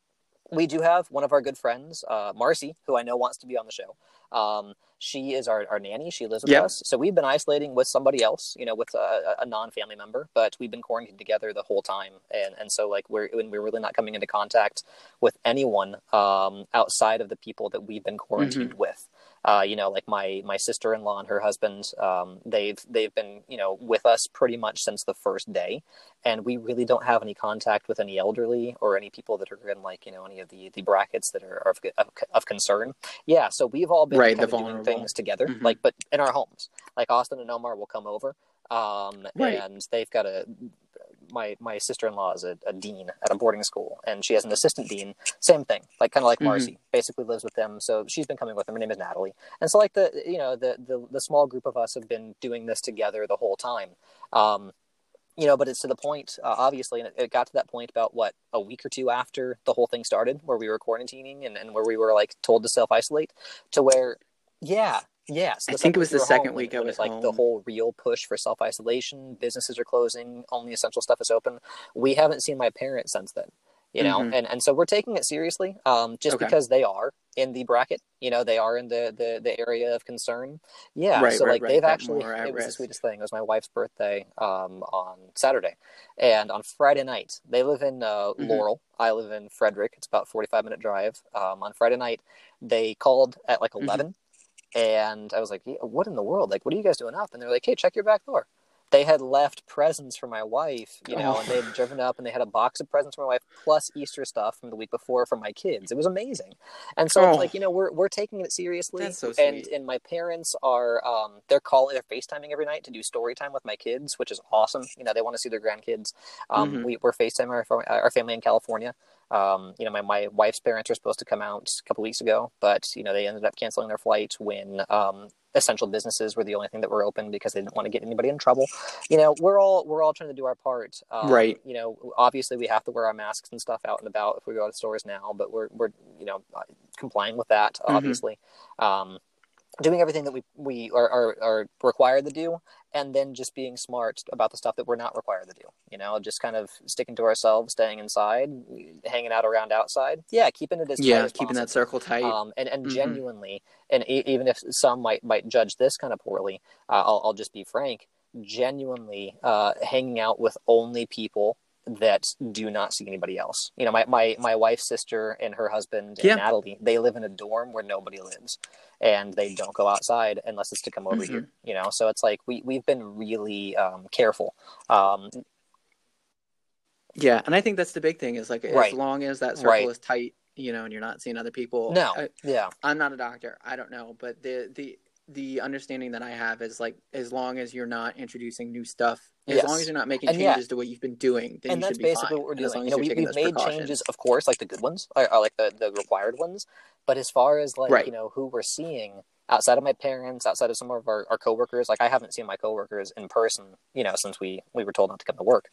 we do have one of our good friends, uh, Marcy, who I know wants to be on the show. Um, she is our, our nanny. She lives with Yep. us. So we've been isolating with somebody else, you know, with a, a non-family member, but we've been quarantined together the whole time. And, and so like we're, when we're really not coming into contact with anyone, um, outside of the people that we've been quarantined with. Uh, you know, like my, my sister-in-law and her husband, um, they've, they've been, you know, with us pretty much since the first day. And we really don't have any contact with any elderly or any people that are in like, you know, any of the, the brackets that are of, of, of concern. Yeah. So we've all been Right, kind of doing things together, Mhm. like, but in our homes, like Austin and Omar will come over. Um, Right. and they've got a, my, my sister-in-law is a, a dean at a boarding school and she has an assistant dean, same thing, like kind of like. Marcy basically lives with them. So she's been coming with them. Her name is Natalie. And so like the, you know, the, the, the small group of us have been doing this together the whole time. Um, you know, but it's to the point, uh, obviously, and it, it got to that point about what a week or two after the whole thing started, where we were quarantining and, and where we were like told to self isolate, to where, yeah, yeah. So I think it was the second home, week I when was like the whole real push for self isolation. Businesses are closing, only essential stuff is open. We haven't seen my parents since then, you know, Mhm. and and so we're taking it seriously, um, just Okay. because they are in the bracket, you know, they are in the the, the area of concern. Yeah, Right, so right, like right, they've actually, it was the sweetest thing. It was my wife's birthday um, on Saturday, and on Friday night, they live in uh, Mhm. Laurel. I live in Frederick. It's about forty five minute drive. Um, on Friday night, they called at like Mhm. 11 and I was like, "Yeah, "What in the world? Like, what are you guys doing up?" And they're like, "Hey, check your back door." They had left presents for my wife, you know, Oh. and they had driven up and they had a box of presents for my wife plus Easter stuff from the week before for my kids. It was amazing, and so Oh. it's like you know we're we're taking it seriously. That's so And sweet. and my parents are um they're calling they're FaceTiming every night to do story time with my kids, which is awesome. You know, they want to see their grandkids. Um, Mhm. we we're FaceTiming our, our family in California. Um, you know, my, my wife's parents were supposed to come out a couple weeks ago, but you know they ended up canceling their flight when um, essential businesses were the only thing that were open because they didn't want to get anybody in trouble. You know, we're all we're all trying to do our part. Um, Right. You know, obviously we have to wear our masks and stuff out and about if we go to stores now, but we're we're you know complying with that Mhm. obviously. Um, doing everything that we we are, are, are required to do and then just being smart about the stuff that we're not required to do you know just kind of sticking to ourselves staying inside hanging out around outside yeah keeping it as yeah as keeping possible. that circle tight um, and and Mhm. genuinely and e- even if some might might judge this kind of poorly uh, I'll, I'll just be frank genuinely uh, hanging out with only people that do not see anybody else you know my, my my wife's sister and her husband and Yeah. natalie they live in a dorm where nobody lives and they don't go outside unless it's to come over Mhm. here you know so it's like we, we've been really um, careful um, yeah and i think that's the big thing is like Right. as long as that circle Right. is tight you know and you're not seeing other people no I, yeah i'm not a doctor i don't know but the the the understanding that i have is like as long as you're not introducing new stuff as Yes. long as you're not making And yeah. changes to what you've been doing then and you that's should be basically fine. what we're And as doing. long You as know, you're we, those made changes, of course, like the good ones, or, or like the, the required ones. But as far as like Right. you know who we're seeing outside of my parents, outside of some of our, our coworkers, like I haven't seen my coworkers in person, you know, since we we were told not to come to work.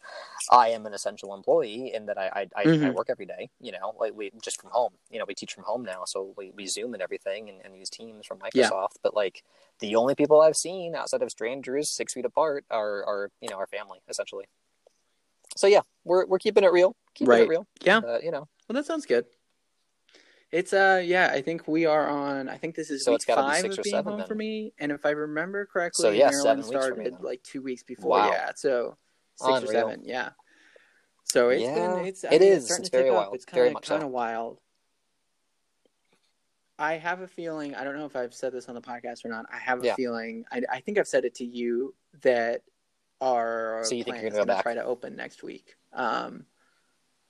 I am an essential employee in that I I, I, I work every day. You know, like we just from home. You know, we teach from home now, so we, we Zoom and everything, and, and use Teams from Yeah. Microsoft. But like the only people I've seen outside of strangers six feet apart are are you know our family essentially. So yeah, we're we're keeping it real, keeping Right. it real. Yeah. Uh, you know, Well, that sounds good. It's uh yeah, I think we are on. I think this is So week five of being home then. for me, and if I remember correctly, So, yeah, Maryland for me started like two weeks before. Wow. Yeah, so six or seven. Yeah. So it's Yeah, been it's I it mean, is. It's, it's very up. wild. It's kind Very of much kind of wild. I have a feeling. I don't know if I've said this on the podcast or not. I have a Yeah. feeling. I, I think I've said it to you that our So you think you're gonna go back? try to open next week. Um,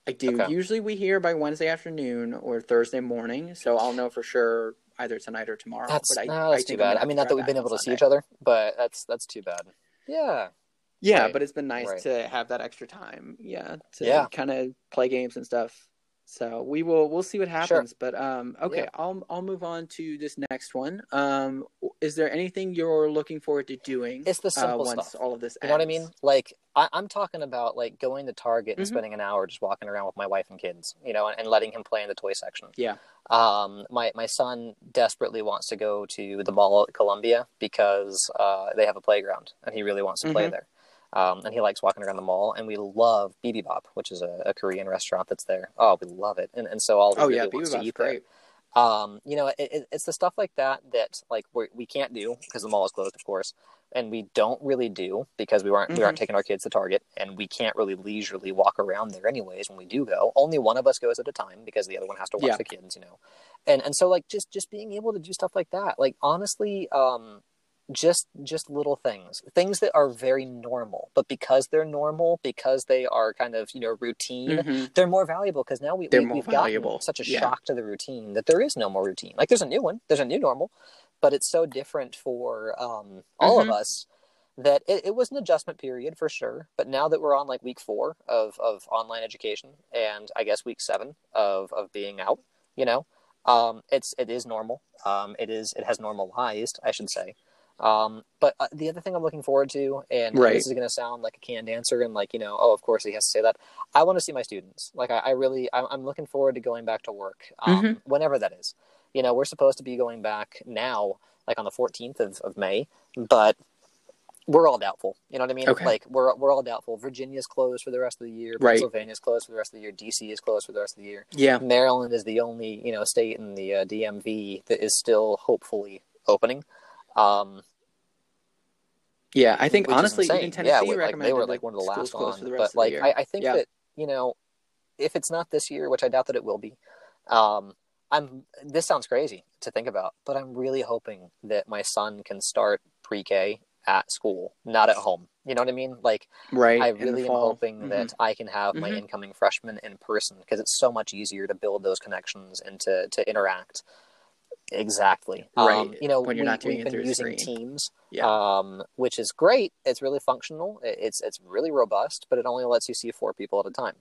I do. Okay. Usually we hear by Wednesday afternoon or Thursday morning, so I'll know for sure either tonight or tomorrow. that's but I, no, that's I too bad. I mean, not that we've been able to see each other, but that's that's too bad. Yeah, Yeah, Right. but it's been nice Right. to have that extra time. Yeah, to Yeah. kind of play games and stuff. So we will we'll see what happens. But um, okay, Yeah. I'll I'll move on to this next one. Um, is there anything you're looking forward to doing? it's the uh, simple once stuff. all of this. You know what I mean? Like I, I'm talking about like going to Target and Mhm. spending an hour just walking around with my wife and kids, you know, and, and letting him play in the toy section. Yeah. Um, my my son desperately wants to go to the mall at Columbia because uh, they have a playground, and he really wants to play Mhm. there. Um, and he likes walking around the mall, and we love BB Bop, which is a, a Korean restaurant that's there. Oh, we love it, and and so all he Oh yeah, wants to eat there great. Um, you know, it, it, it's the stuff like that that like we we can't do because the mall is closed, of course, and we don't really do because we weren't we aren't taking our kids to Target, and we can't really leisurely walk around there anyways. When we do go, only one of us goes at a time because the other one has to watch Yeah. the kids, you know, and and so like just just being able to do stuff like that, like honestly, um, just just little things things that are very normal but because they're normal because they are kind of you know routine Mhm. they're more valuable because now we, They're we, we've valuable. gotten such a Yeah. shock to the routine that there is no more routine. Like there's a new one, there's a new normal, but it's so different for um, all Mhm. of us that it, it was an adjustment period for sure. But now that we're on like week four of, of online education and I guess week seven of, of being out, you know, um, it's it is normal. Um, it is it has normalized, I should say. Um, but uh, the other thing I'm looking forward to, and Right. this is going to sound like a canned answer, and like you know, oh, of course he has to say that. I want to see my students. Like I, I really, I'm, I'm looking forward to going back to work, um, Mhm. whenever that is. You know, we're supposed to be going back now, like on the 14th of, of May, but we're all doubtful. You know what I mean? Okay. Like we're we're all doubtful. Virginia's closed for the rest of the year. Right. Pennsylvania's closed for the rest of the year. DC is closed for the rest of the year. Yeah. Maryland is the only you know state in the uh, DMV that is still hopefully opening. Um, Yeah, I think honestly, insane. even Tennessee yeah, we- like, they were like one of the last close on. for the But rest of like. I, I think Yeah. that you know, if it's not this year, which I doubt that it will be, um, I'm. This sounds crazy to think about, but I'm really hoping that my son can start pre-K at school, not at home. You know what I mean? Like, right. I really am fall. hoping Mhm. that I can have my Mhm. incoming freshmen in person because it's so much easier to build those connections and to, to interact. Exactly. Um, Right, you know, when you're we, not doing we've it been through using. Teams, Yeah. um, which is great. It's really functional. It's it's really robust, but it only lets you see four people at a time.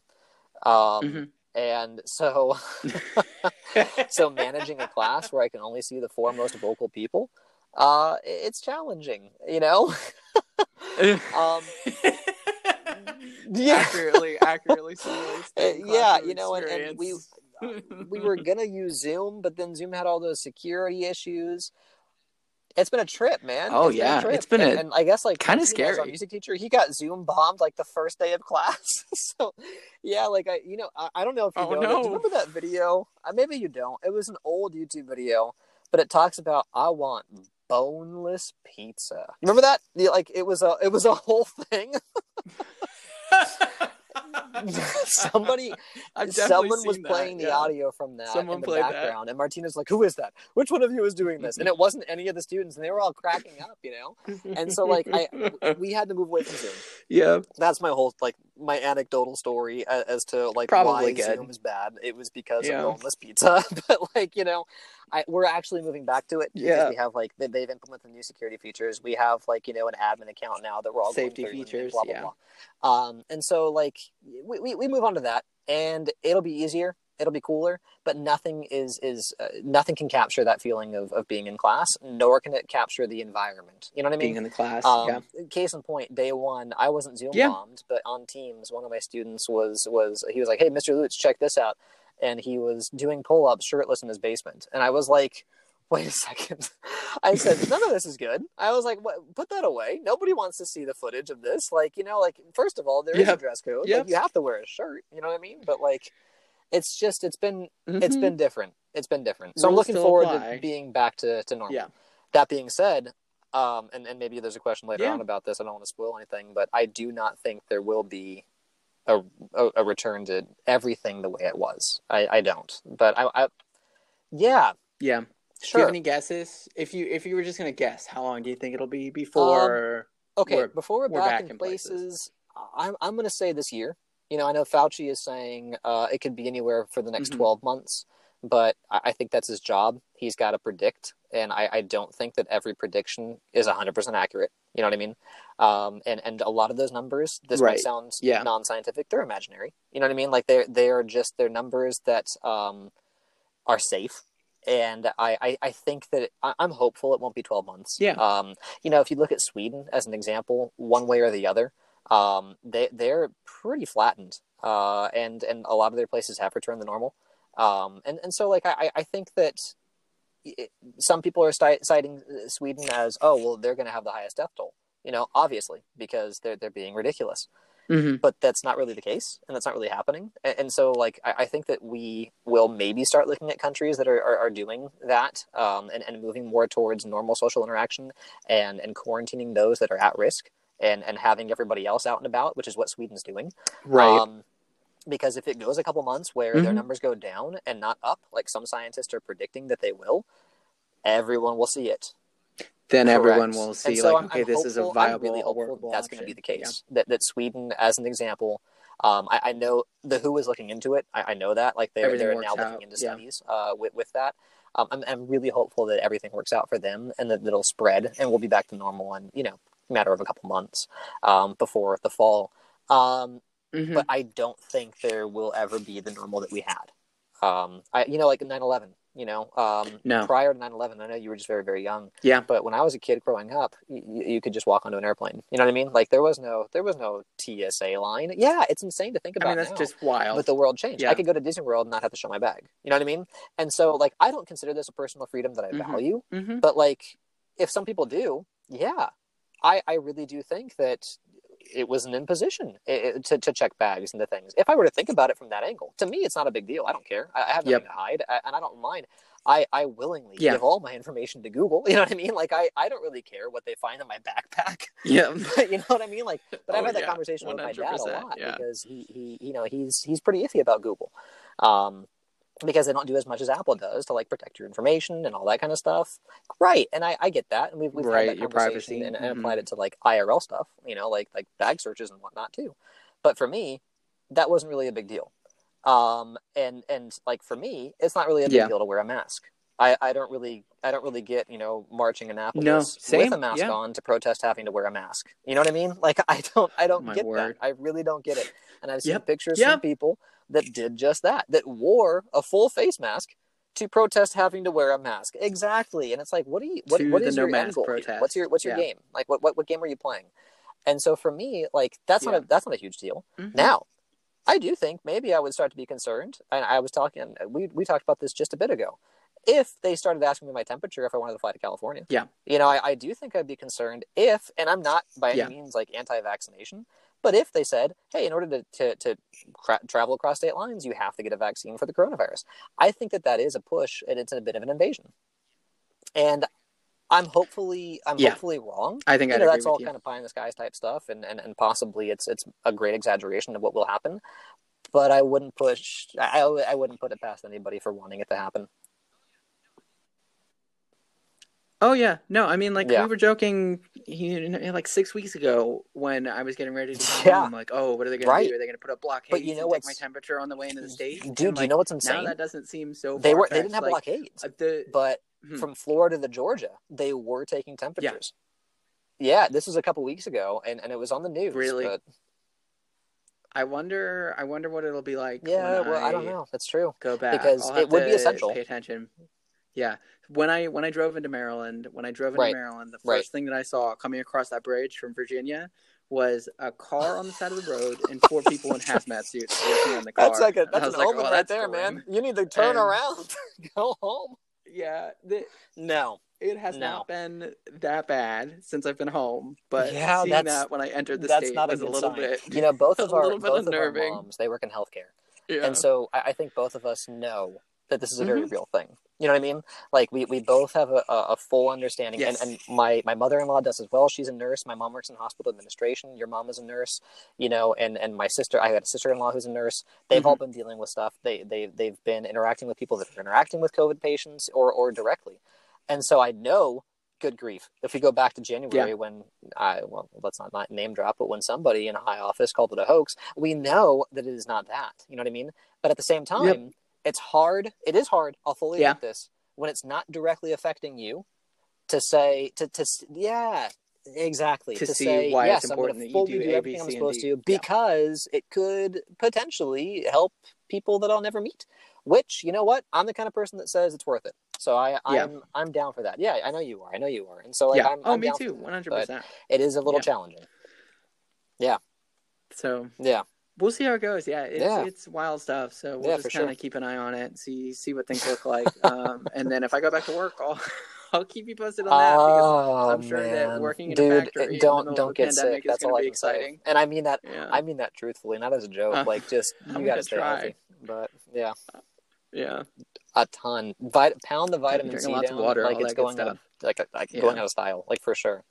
Um, Mhm. And so, so managing a class where I can only see the four most vocal people, uh, it's challenging. You know. um, yeah. accurately, accurately simulates yeah, you know, and, and we. We were gonna use Zoom, but then Zoom had all those security issues. It's been a trip, man. Oh, It's been a yeah. trip. It's been and, a- and I guess like kinda scary. Our music teacher, he got Zoom bombed like the first day of class. so yeah, like I, you know, I, I don't know if you Oh, know. no. Do you remember that video? Uh, maybe you don't. It was an old YouTube video, but it talks about I want boneless pizza. Remember that? Yeah, Like it was a it was a whole thing. Somebody someone was that, playing the audio from that Someone in the played that. background, and Martina's like, "Who is that? Which one of you is doing this?" And it wasn't any of the students, and they were all cracking up, you know. And so, like, I we had to move away from Zoom. yeah, That's my whole like my anecdotal story as, as to like Probably why good. Zoom is bad. It was because Yeah. of boneless pizza, but like you know, I we're actually moving back to it. because Yeah. we have like they, they've implemented new security features. We have like you know an admin account now that we're all Safety features, Blah blah yeah. blah. Um, and so like we, we we move on to that, and it'll be easier. It'll be cooler, but nothing is is uh, nothing can capture that feeling of, of being in class, nor can it capture the environment. You know what I mean? being in the class. Um, yeah, Case in point, day one, I wasn't Zoom Yeah. bombed, but on Teams, one of my students was was he was like, "Hey, Mr. Lutz, check this out," and he was doing pull ups shirtless in his basement, and I was like. Wait a second. I said, none of this is good. I was like, what, put that away. Nobody wants to see the footage of this. Like, you know, like, first of all, there is a dress code. Yep. Like, you have to wear a shirt. You know what I mean? But, like, it's just, it's been, it's Mhm. been different. It's been different. So I'm looking forward apply. to being back to, to normal. Yeah. That being said, um, and, and maybe there's a question later Yeah. on about this. I don't want to spoil anything, but I do not think there will be a, a, a return to everything the way it was. I, I don't. But I, I yeah, yeah. Do you sure. have any guesses? If you if you were just gonna guess, how long do you think it'll be before? okay, we're- before we're, we're back, back in places, places. I'm I'm going to say this year. You know, I know Fauci is saying uh, it could be anywhere for the next Mhm. 12 months, but I, I think that's his job. He's got to predict, and I, I don't think that every prediction is 100% accurate. You know what I mean? Um, and and a lot of those numbers, this might Right. sound Yeah. non-scientific, they're imaginary. You know what I mean? Like they're they are just they're numbers that um, are safe. And I, I, I think that I, I'm hopeful it won't be 12 months. Yeah. Um, you know, if you look at Sweden as an example, one way or the other, um, they they're pretty flattened, uh, and and a lot of their places have returned to normal. Um, and and so like I I think that it, some people are sti- citing Sweden as oh well they're going to have the highest death toll. You know, obviously because they're they're being ridiculous hmm but that's not really the case and that's not really happening and, and so like I, I think that we will maybe start looking at countries that are, are, are doing that um, and, and moving more towards normal social interaction and, and quarantining those that are at risk and, and having everybody else out and about which is what sweden's doing Right. um, because if it goes a couple months where their Mhm. numbers go down and not up like some scientists are predicting that they will everyone will see it then everyone will see so like, I'm- okay, I'm this is a hopeful- I'm viable, really hopeful that's going to be option. the Yeah. case. That that Sweden, as an example, um, I, I know the WHO is looking into it. I, I know that like they're Everything they're works now looking out, into yeah. studies uh, with with that. Um, I'm I'm really hopeful that everything works out for them and that it'll spread and we'll be back to normal And, you know a matter of a couple months um, before the fall. Um, Mhm. but I don't think there will ever be the normal that we had. Um, I, you know, like 9/11. You know, um, No. prior to 9/11, I know you were just very, very young. Yeah. But when I was a kid growing up, you, you could just walk onto an airplane. You know what I mean? Like there was no, there was no TSA line. Yeah, it's insane to think I about. mean, that's now. just wild. But the world changed. Yeah. I could go to Disney World and not have to show my bag. You know what I mean? And so, like, I don't consider this a personal freedom that I Mhm. value. Mhm. But like, if some people do, yeah, I I really do think that it was an imposition to, to check bags and the things. If I were to think about it from that angle, to me, it's not a big deal. I don't care. I, I have nothing Yep. to hide, I, and I don't mind. I, I willingly Yeah. give all my information to Google. You know what I mean? Like I, I don't really care what they find in my backpack. Yeah. you know what I mean? Like, but I've Oh, had that yeah. conversation with my dad a lot yeah. because he, he, you know, he's he's pretty iffy about Google, um, because they don't do as much as Apple does to like protect your information and all that kind of stuff. Right, and I, I get that, and we've we've Right, had that your conversation privacy. and, and Mhm. applied it to like IRL stuff, you know, like like bag searches and whatnot too. But for me, that wasn't really a big deal. Um, and and like for me, it's not really a big Yeah. deal to wear a mask. I, I don't really I don't really get you know marching in Annapolis No, with a mask yeah. on to protest having to wear a mask. You know what I mean? Like I don't I don't My get word. that. I really don't get it. And I've seen Yep, pictures yep. from people that did just that, that wore a full face mask to protest having to wear a mask. Exactly. And it's like, what do you what, To what no your end goal protest. What's your what's your Yeah. game? Like what, what what game are you playing? And so for me, like that's Yeah. not a that's not a huge deal. Mhm. Now, I do think maybe I would start to be concerned. And I was talking, we, we talked about this just a bit ago. If they started asking me my temperature if I wanted to fly to California. Yeah. You know, I, I do think I'd be concerned if, and I'm not by any Yeah. means like anti-vaccination, but if they said, hey, in order to to, to cra- travel across state lines, you have to get a vaccine for the coronavirus. I think that that is a push, and it's a bit of an invasion. And I'm hopefully I'm Yeah. hopefully wrong I think know that's all you. kind of pie in the skies type stuff and, and and possibly it's it's a great exaggeration of what will happen but i wouldn't push i I wouldn't put it past anybody for wanting it to happen Oh yeah, no, I mean like Yeah. we were joking, you know, like six weeks ago when I was getting ready to come Yeah. home. Like, oh, what are they going to Right. do? Are they going to put up blockades But you know take my temperature on the way into the state? dude And, do you know what's insane? now that doesn't seem so. they were they didn't have like, blockades uh, the but Hmm. from florida to georgia they were taking temperatures yeah, yeah. this was a couple weeks ago and and it was on the news Really? but I wonder. I wonder what it'll be like. yeah well i don't know that's true Go back Because it would be essential. Pay attention. Yeah, when I when I drove into Maryland, when I drove into Right. Maryland, the first Right. thing that I saw coming across that bridge from Virginia was a car on the side of the road and four people in hazmat suits working on the car. that's like a that's an like, omen oh, right there boring. man you need to turn And- around go home Yeah, the, no it has No. not been that bad since I've been home, but Yeah, seeing that when I entered the that's state not a was a, little sign. bit. you know both of our both of our moms they work in healthcare Yeah. And so I, I think both of us know that this is a very Mhm. real thing. You know what I mean? Like we, we both have a, a full understanding. Yes. And, and my, my mother in law does as well. She's a nurse. My mom works in hospital administration. Your mom is a nurse, you know, and, and my sister, I had a sister in law who's a nurse. They've all been dealing with stuff. They, they, they've been interacting with people that are interacting with COVID patients or, or directly. And so I know, good grief, if we go back to January when I, well, let's not, not name drop, but when somebody in a high office called it a hoax, we know that it is not that. You know what I mean? But at the same time, Yep. It's hard. It is hard. I'll fully Yeah. admit this when it's not directly affecting you to say, to, to, yeah, exactly. To see say, why it's yes, important I'm going to fully do everything I'm supposed D. to Yeah. because it could potentially help people that I'll never meet. Which, you know what? I'm the kind of person that says it's worth it. So I, I'm I'm down for that. Yeah, I know you are. I know you are. And so like yeah. I'm, oh, I'm me down too. One hundred But percent. It is a little challenging. Yeah. So Yeah. We'll see how it goes. Yeah, it's, Yeah. it's wild stuff. So we'll Yeah, just kind of sure. keep an eye on it, see see what things look like. um, and then if I go back to work, I'll I'll keep you posted on that Oh, I'm sure that man. working in a Dude, factory in don't don't get sick. That's all I can say. exciting. And I mean that yeah, I mean that truthfully, not as a joke. Uh, like just you gotta stay try. healthy. But yeah, yeah, a ton. Vit- pound the vitamin C lots down of water, like it's that going out like like Yeah. going out of style, like for sure.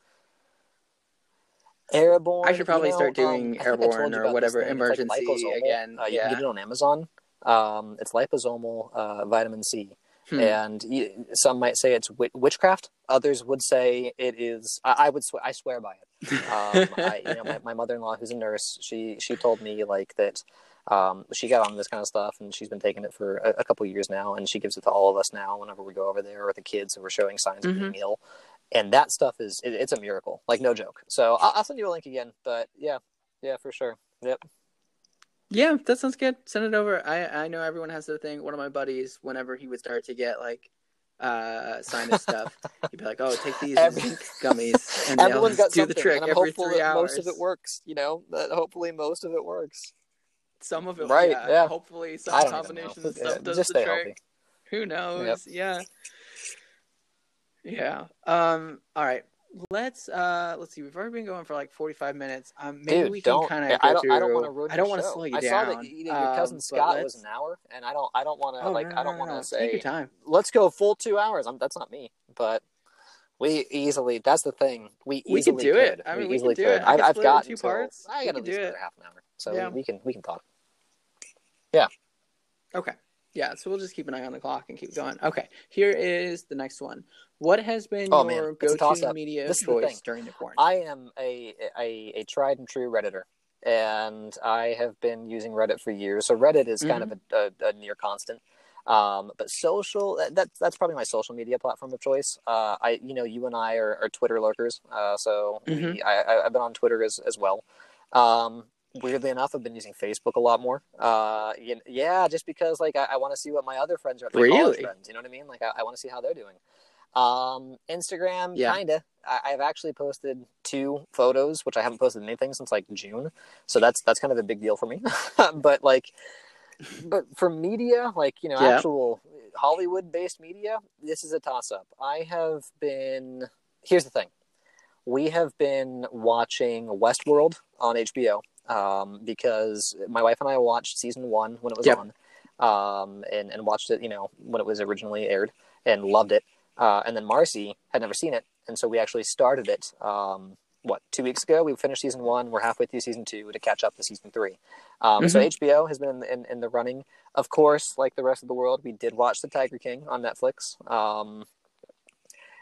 Airborne. I should probably you know, start doing um, I told airborne or whatever. It's like emergency again. Uh, you yeah. can get it on Amazon. Um, it's liposomal uh, vitamin C. Hmm. and you, some might say it's witchcraft. Others would say it is. I, I would. Sw- I swear by it. Um, I, you know, my, my mother-in-law, who's a nurse, she she told me like that. Um, she got on this kind of stuff, and she's been taking it for a, a couple years now, and she gives it to all of us now whenever we go over there, or the kids who are showing signs of being ill. And that stuff is it, it's a miracle, like no joke. So I'll, I'll send you a link again, but yeah, yeah, for sure. Yep. Yeah, that sounds good. Send it over. I I know everyone has their thing. One of my buddies, whenever he would start to get like uh sinus stuff, he'd be like, "Oh, take these Every- gummies, and Everyone's got do the trick and I'm every hopeful three that hours." most of it works. You know, that hopefully most of it works. Some of it, Right, Yeah, yeah. Hopefully, some don't even know. combination of stuff does just the trick. healthy. Who knows? Yep. Yeah. Yeah. Um. All right. Let's uh. Let's see. We've already been going for like forty-five minutes. Um. Maybe Dude, we can don't. kind of. I don't. I don't want to ruin. I don't want to slow you I down. saw that you know, your cousin Um, Scott was an hour, and I don't. I don't want to. Oh, like. no, I don't no, want to no. say. Take your time. Let's go full two hours. I'm, that's not me, but we easily. That's the thing. We We can do it. could. I mean, we we can do could. it. I I've, can I've split it in got two until- parts. I got least do it. another half an hour, so Yeah. we can we can talk. Yeah. Okay. Yeah, so we'll just keep an eye on the clock and keep going. Okay, here is the next one. What has been Oh, your go-to media This choice during the quarantine? I am a, a a tried and true redditor, and I have been using Reddit for years. So Reddit is kind of Mm-hmm. a, a, a near constant. Um, but social that- that's probably my social media platform of choice. Uh, I you know you and I are, are Twitter lurkers, uh, so we, Mhm. I, I- I've been on Twitter as as well. Um, weirdly enough, I've been using Facebook a lot more. Uh, yeah, just because like I, I want to see what my other friends are, my Really? friends. You know what I mean? Like I, I want to see how they're doing. Um, Instagram, Yeah. kinda. I, I've actually posted two photos, which I haven't posted anything since like June, so that's that's kind of a big deal for me. but like, but for media, like you know, Yeah. actual Hollywood based media, this is a toss up. I have been. Here's the thing we have been watching Westworld on HBO um, because my wife and I watched season one when it was Yep. on um, and, and watched it, you know, when it was originally aired and loved it. Uh, and then Marcy had never seen it. And so we actually started it, um, what, two weeks ago? We finished season one. We're halfway through season two to catch up to season three. Um, So HBO has been in, in, in the running. Of course, like the rest of the world, we did watch The Tiger King on Netflix. Um,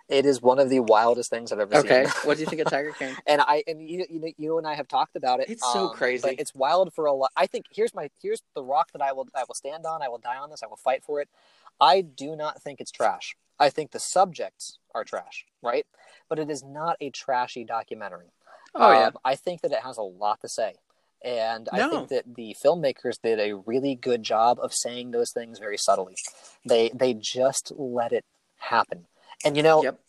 it is one of the wildest things I've ever Okay. seen. what do you think of Tiger King? and I and you, you you and I have talked about it. It's so um, crazy. But it's wild for a lot. I think here's my here's the rock that I will I will stand on. I will die on this. I will fight for it. I do not think it's trash. I think the subjects are trash, right? But it is not a trashy documentary. Oh yeah. Um, I think that it has a lot to say. And I think that the filmmakers did a really good job of saying those things very subtly. They they just let it happen. And you know, Yep.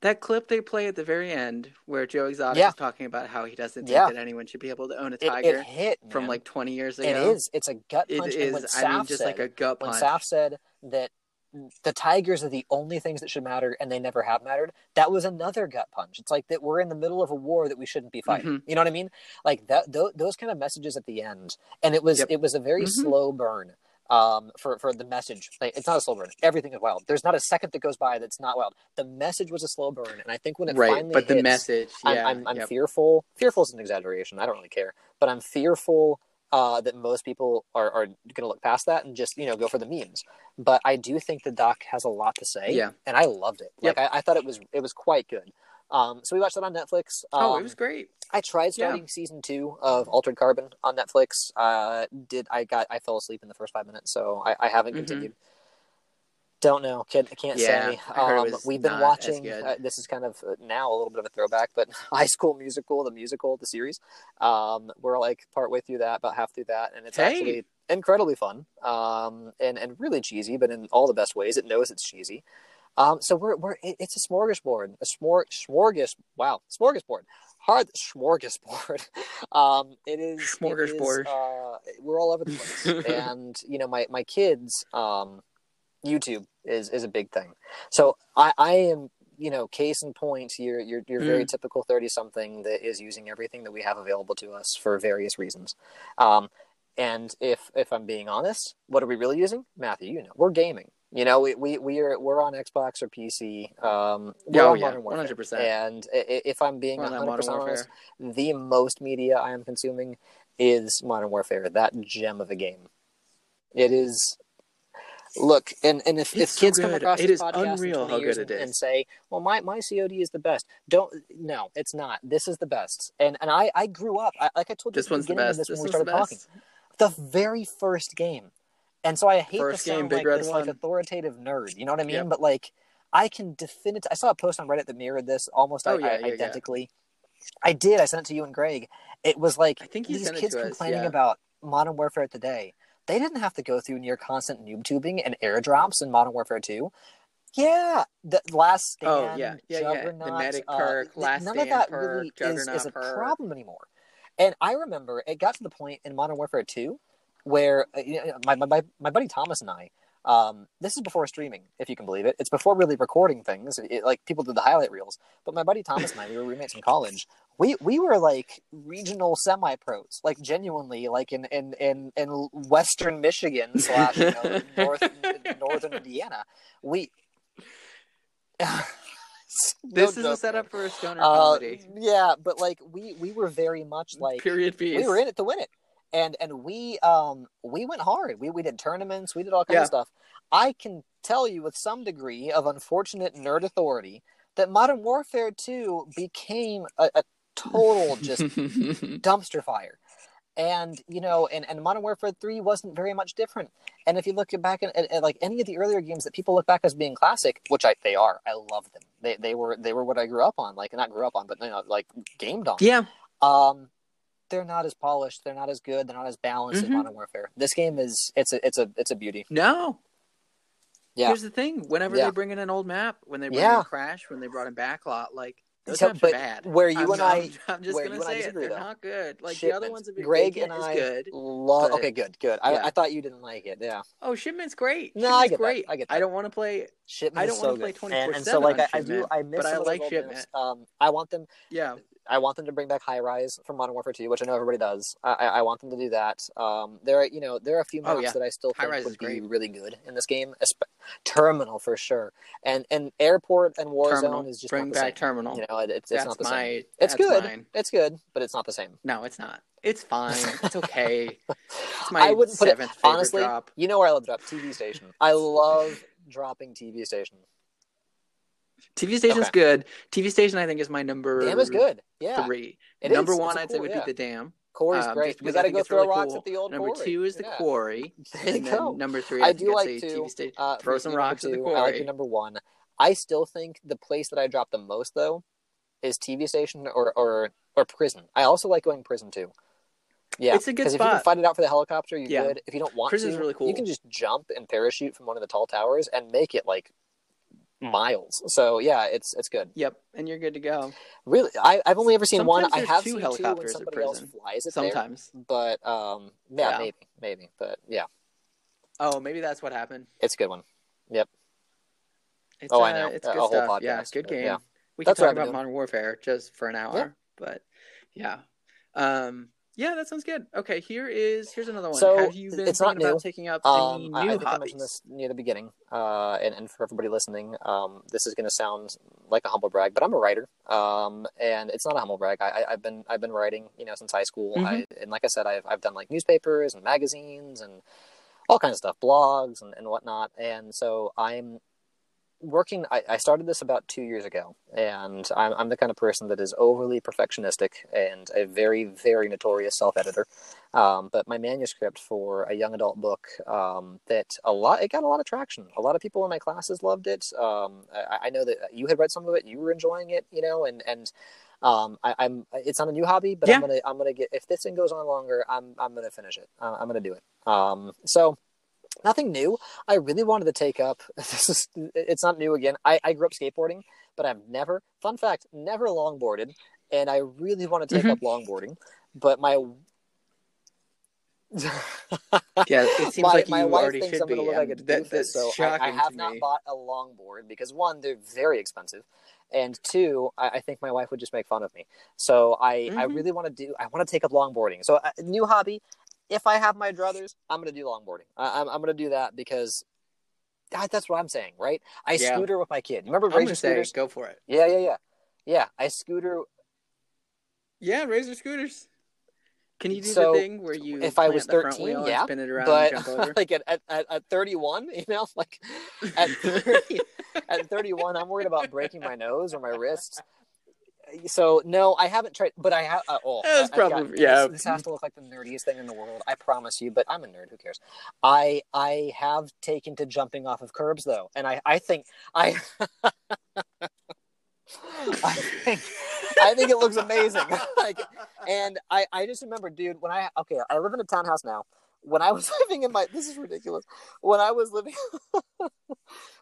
That clip they play at the very end, where Joe Exotic Yeah. is talking about how he doesn't think Yeah. that anyone should be able to own a tiger it hit from man. like 20 years ago. It is. It's a gut It punch. when is. I mean, just said, like a gut punch. when. Saff said that the Tigers are the only things that should matter, and they never have mattered. That was another gut punch. It's like that we're in the middle of a war that we shouldn't be fighting. Mm-hmm. You know what I mean? Like that. Th- those kind of messages at the end, and it was Yep. it was a very Mhm. slow burn. Um, for for the message, like, it's not a slow burn. Everything is wild. There's not a second that goes by that's not wild. The message was a slow burn, and I think when it right, finally but the hits, message, I'm, yeah, I'm, I'm yep. fearful. Fearful is an exaggeration. I don't really care, but I'm fearful uh, that most people are, are going to look past that and just you know go for the memes. But I do think the doc has a lot to say, Yeah. and I loved it. Yep. Like I, I thought it was it was quite good. Um, so we watched that on Netflix. Um, oh, it was great. I tried Yeah. starting season two of Altered Carbon on Netflix. Uh, did I got I fell asleep in the first five minutes, so I, I haven't Mhm. continued. Don't know. Can't can't Yeah, say. I heard it Um, we've been watching. Uh, this is kind of uh, now a little bit of a throwback, but High School Musical, the musical, the series. Um, we're like partway through that, about half through that, and it's Hey. actually incredibly fun. Um, and and really cheesy, but in all the best ways. It knows it's cheesy. Um, so we're we're it, it's a smorgasbord, a smor smorgas. Wow, smorgasbord. Hard smorgasbord. Um, it is it is, Smorgasbord. uh, we're all over the place, and you know my my kids. Um, YouTube is is a big thing. So I I am you know case in point. You're you're you're very Mm. typical thirty something that is using everything that we have available to us for various reasons. Um, and if if I'm being honest, what are we really using, Matthew? You know, we're gaming. You know, we we we are we're on Xbox or PC. Um, we're Oh, on yeah, Modern Warfare. 100%. And if I'm being 100 Modern percent honest, the most media I am consuming is Modern Warfare. That gem of a game. It is. Look, and, and if, if It's so kids come across It this is podcast unreal in 20 how good it and, and say, "Well, my, my COD is the best," don't. No, it's not. This is the best. And and I I grew up. I, like I told you This one's the best. this This when we started talking, the very first game. And so I hate First to game, sound Big like this like authoritative nerd. You know what I mean? Yep. But like, I can definitively. I saw a post on Reddit that mirrored this almost Oh, i- yeah, i- yeah, yeah. identically. I did. I sent it to you and Greg. It was like I think these kids us, complaining about Modern Warfare today. They didn't have to go through near constant noob tubing and airdrops in Modern Warfare 2. Yeah, the last stand, Oh, yeah, yeah, yeah. The Juggernaut, medic uh, perk, last none of that perk, really is, is a perk. problem anymore. And I remember it got to the point in Modern Warfare 2 where uh, you know, my, my, my buddy Thomas and I, um, this is before streaming, if you can believe it. It's before really recording things. It, like people did the highlight reels. But my buddy Thomas and I, we were roommates in college. We we were like regional semi pros, like genuinely, like in in in, in Western Michigan slash you know, North Northern Indiana. We. No This is a setup for a stoner Uh, comedy. yeah, but like we we were very much like Period piece. we were in it to win it and and we um we went hard. We we did tournaments we did all kinds Yeah. of stuff. I can tell you with some degree of unfortunate nerd authority that modern warfare 2 became a, a total just dumpster fire. And you know and, and modern warfare 3 wasn't very much different. And if you look back at, at, at, like any of the earlier games that people look back as being classic which I, they are i love them. They, they were they were what i grew up on like not grew up on but you know like gamed on. Yeah. um, they're not as polished. They're not as good. They're not as balanced Mhm. as Modern Warfare. This game is it's a it's a it's a beauty. No. Yeah. Here's the thing. Whenever Yeah. they bring in an old map, when they bring Yeah. in Crash, when they brought in Backlot, like Those So, maps but are bad. where you I'm, and I'm- I I'm just gonna you and say it. disagree, They're though. not good. Like the other ones have been Greg and I good. love. but- Okay, good, good. I, Yeah. I thought you didn't like it. Yeah, Oh, Shipment's great. No, I Shipment's get that. I get I don't want to play. shipment I don't wanna play good. And, and so like I, I do I miss but I like Shipment. moves. Um, I want them. Yeah. I want them to bring back High Rise from Modern Warfare 2, which I know everybody does. I, I I want them to do that. Um, there are you know there are a few Oh, yeah. that I still High think would be really good in this game. Espe- Terminal for sure, and and Airport and Warzone Terminal. is just Bring back same. Terminal. You know, it, it's it's not the my. same. It's good. Mine. It's good, but it's not the same. No, it's not. It's fine. It's okay. It's my I wouldn't put it seventh honestly. drop. You know where I love drop TV station. I love dropping TV station. TV Station's Okay. good. TV Station, I think, is my number. Dam is good. Yeah, Three. It number is. one, I'd say cool- would yeah. be the Dam. Quarry's um, great. We got to go throw really rocks cool. at the old Number Corey. two is the Yeah. Quarry. There And then number three, I I, do like say to TV Station. uh, Throw some rocks at the two, I like Quarry. your number one. I still think the place that I drop the most though is TV station or or or prison. I also like going prison too. Yeah, It's a good because if you can spot. fight it out for the helicopter, you're Yeah. good. If you don't want Prison's to, really cool. you can just jump and parachute from one of the tall towers and make it like miles. So yeah, it's it's good. Yep, and you're good to go. Really, I, I've only ever seen one. I have two helicopters two when somebody else prison. flies it there. Sometimes. But um, yeah, Yeah. maybe, maybe, but yeah, Oh, maybe that's what happened. it's a good one. Yep. It's, Oh, I uh, know. It's A good whole stuff. Yeah, good game. Yeah. We can talk about doing. Modern Warfare just for an hour, but yeah. Um, yeah, that sounds good. Okay, here is here's another one. So, Have you been it's thinking not about new. taking up Um, any I, I new think I mentioned this near the beginning, uh, and, and for everybody listening, um, this is going to sound like a humble brag, but I'm a writer, um, and it's not a humble brag. I, I, I've been I've been writing, you know, since high school. Mhm. I, and like I said, I've I've done like newspapers and magazines and all kinds of stuff, blogs and, and whatnot. And so I'm working. I, I started this about two years ago, and I'm I'm the kind of person that is overly perfectionistic and a very very notorious self editor. Um, but my manuscript for a young adult book um, that a lot it got a lot of traction. A lot of people in my classes loved it. Um, I, I know that you had read some of it. You were enjoying it, you know, and and um, I, I'm it's not a new hobby, but Yeah. I'm gonna I'm gonna get if this thing goes on longer, I'm I'm gonna finish it. Uh, I'm gonna do it. Um, so nothing new. I really wanted to take up. This is it's not new again. I, I grew up skateboarding, but I've never. Fun fact: never longboarded, and I really want to take Mhm. up longboarding, but my. Yeah, it seems my, like my you wife already thinks should I'm going to look like a that- doofus, so I, I have not me. bought a longboard because one, they're very expensive, and two, I, I think my wife would just make fun of me. So I, I Mhm. really want to do. I want to take up longboarding. So a new hobby. If I have my druthers, I'm going to do longboarding. I, I'm, I'm going to do that because that, that's what I'm saying, right? I Yeah. scooter with my kid. You remember I'm Razor say scooters? go for it. Yeah, yeah, yeah, yeah. I scooter. Yeah, Razor scooters. Can you do So, the thing where you if I plant was the front 13, wheel yeah, and spin it around But and jump over? like at, at, at, at 31, you know, like at 30, at 31, I'm worried about breaking my nose or my wrist. So no, I haven't tried, but I have. Uh, oh, That's I've got- probably- yeah. This, this has to look like the nerdiest thing in the world. I promise you, but I'm a nerd. Who cares? I I have taken to jumping off of curbs though, and I I think I. I think I think it looks amazing. like, and I I just remember, dude, when I okay, I live in a townhouse now. When I was living in my this is ridiculous. When I was living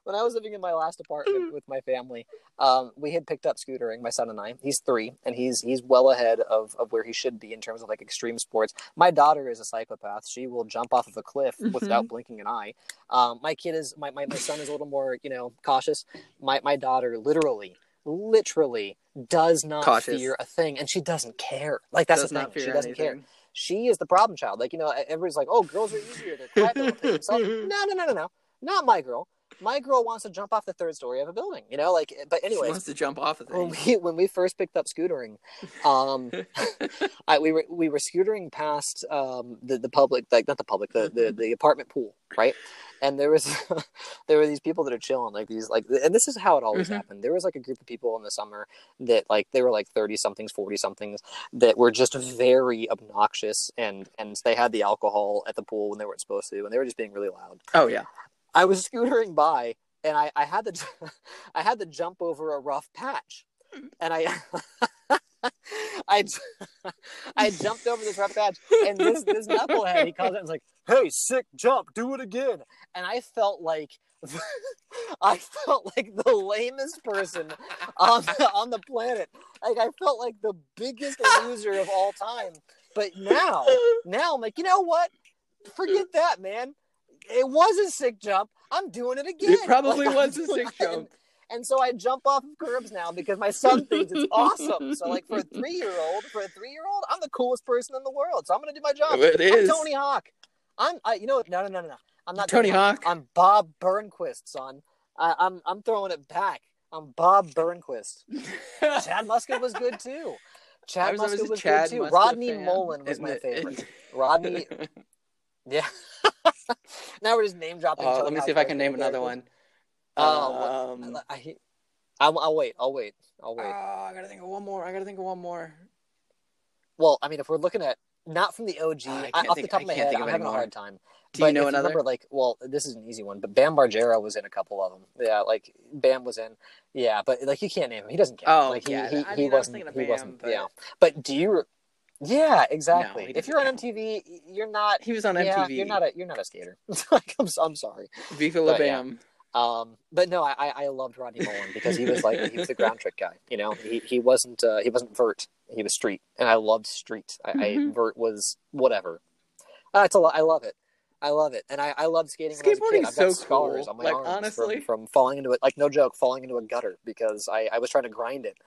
when I was living in my last apartment with my family, um, we had picked up scootering, my son and I. He's three, and he's he's well ahead of, of where he should be in terms of like extreme sports. My daughter is a psychopath. She will jump off of a cliff Mhm. without blinking an eye. Um, my kid is my, my, my son is a little more, you know, cautious. My my daughter literally literally does not Cautious. fear a thing and she doesn't care. Like that's Does the thing. She doesn't care anything. She is the problem child. Like, you know, everybody's like, oh, girls are easier. They're quiet. They don't take themselves. No, no, no, no, no. Not my girl. My girl wants to jump off the third story of a building, you know, like, but She anyways, wants to jump off of when we, when we first picked up scootering, um, I, we were, we were scootering past, um, the, the public, like not the public, the, the, the apartment pool. Right. And there was, there were these people that are chilling, like these, like, and this is how it always Mhm. happened. There was like a group of people in the summer that like, they were like 30 somethings, 40 somethings that were just very obnoxious and, and they had the alcohol at the pool when they weren't supposed to, and they were just being really loud. oh yeah. I was scootering by and I, I had to I had to jump over a rough patch. Hmm. And I I I jumped over this rough patch, and this this knucklehead he calls it and was like, "Hey, sick jump, do it again." And I felt like I felt like the lamest person on the, on the planet. Like I felt like the biggest loser of all time. But now, now I'm like, you know what? Forget that, man. It was a sick jump. I'm doing it again. It probably Like, was I'm a sick doing- jump. And so I jump off of curbs now because my son thinks it's awesome. So like for a three year old, for a three year old, I'm the coolest person in the world. So I'm gonna do my job. It I'm. Tony Hawk. I'm I you know no no no no. I'm not Tony Hawk. I'm Bob Burnquist, son. I, I'm I'm throwing it back. I'm Bob Burnquist. Chad Muska was good too. Chad was Muska was Chad good too. Muska Rodney fan. Mullen was my favorite. Rodney, yeah. now we're just name dropping. Uh, Tony let me see if I can name another one. Oh, Um, I, I, I'll, I'll wait. I'll wait. I'll wait. Oh, I gotta think of one more. I gotta think of one more. Well, I mean, if we're looking at not from the OG, Oh, ah, I I off think- the top of my head, I'm having a hard time. Do but you know another? Remember, like, well, this is an easy one, but Bam Margera was in a couple of them. Yeah, like Bam was in. Yeah, but like you can't name him. He doesn't count. Oh, like he yeah. he, I he mean, I was wasn't. thinking of he Bam, wasn't. but- Yeah, but do you? Yeah, exactly. he if you're on. MTV, you're not. He was on Yeah, MTV. you're not a you're not a skater. like, I'm, I'm sorry. Viva La but yeah. Bam. Um, but no, I, I loved Rodney Mullen because he was like he was the ground trick guy. You know, he he wasn't uh, he wasn't vert. He was street, and I loved street. I, Mhm. I vert was whatever. Uh, it's a lo- I love it. I love it, and I I love skating when I was a kid. I've got so scars cool. on my Like, arms honestly. from, from falling into it. Like no joke, falling into a gutter because I I was trying to grind it,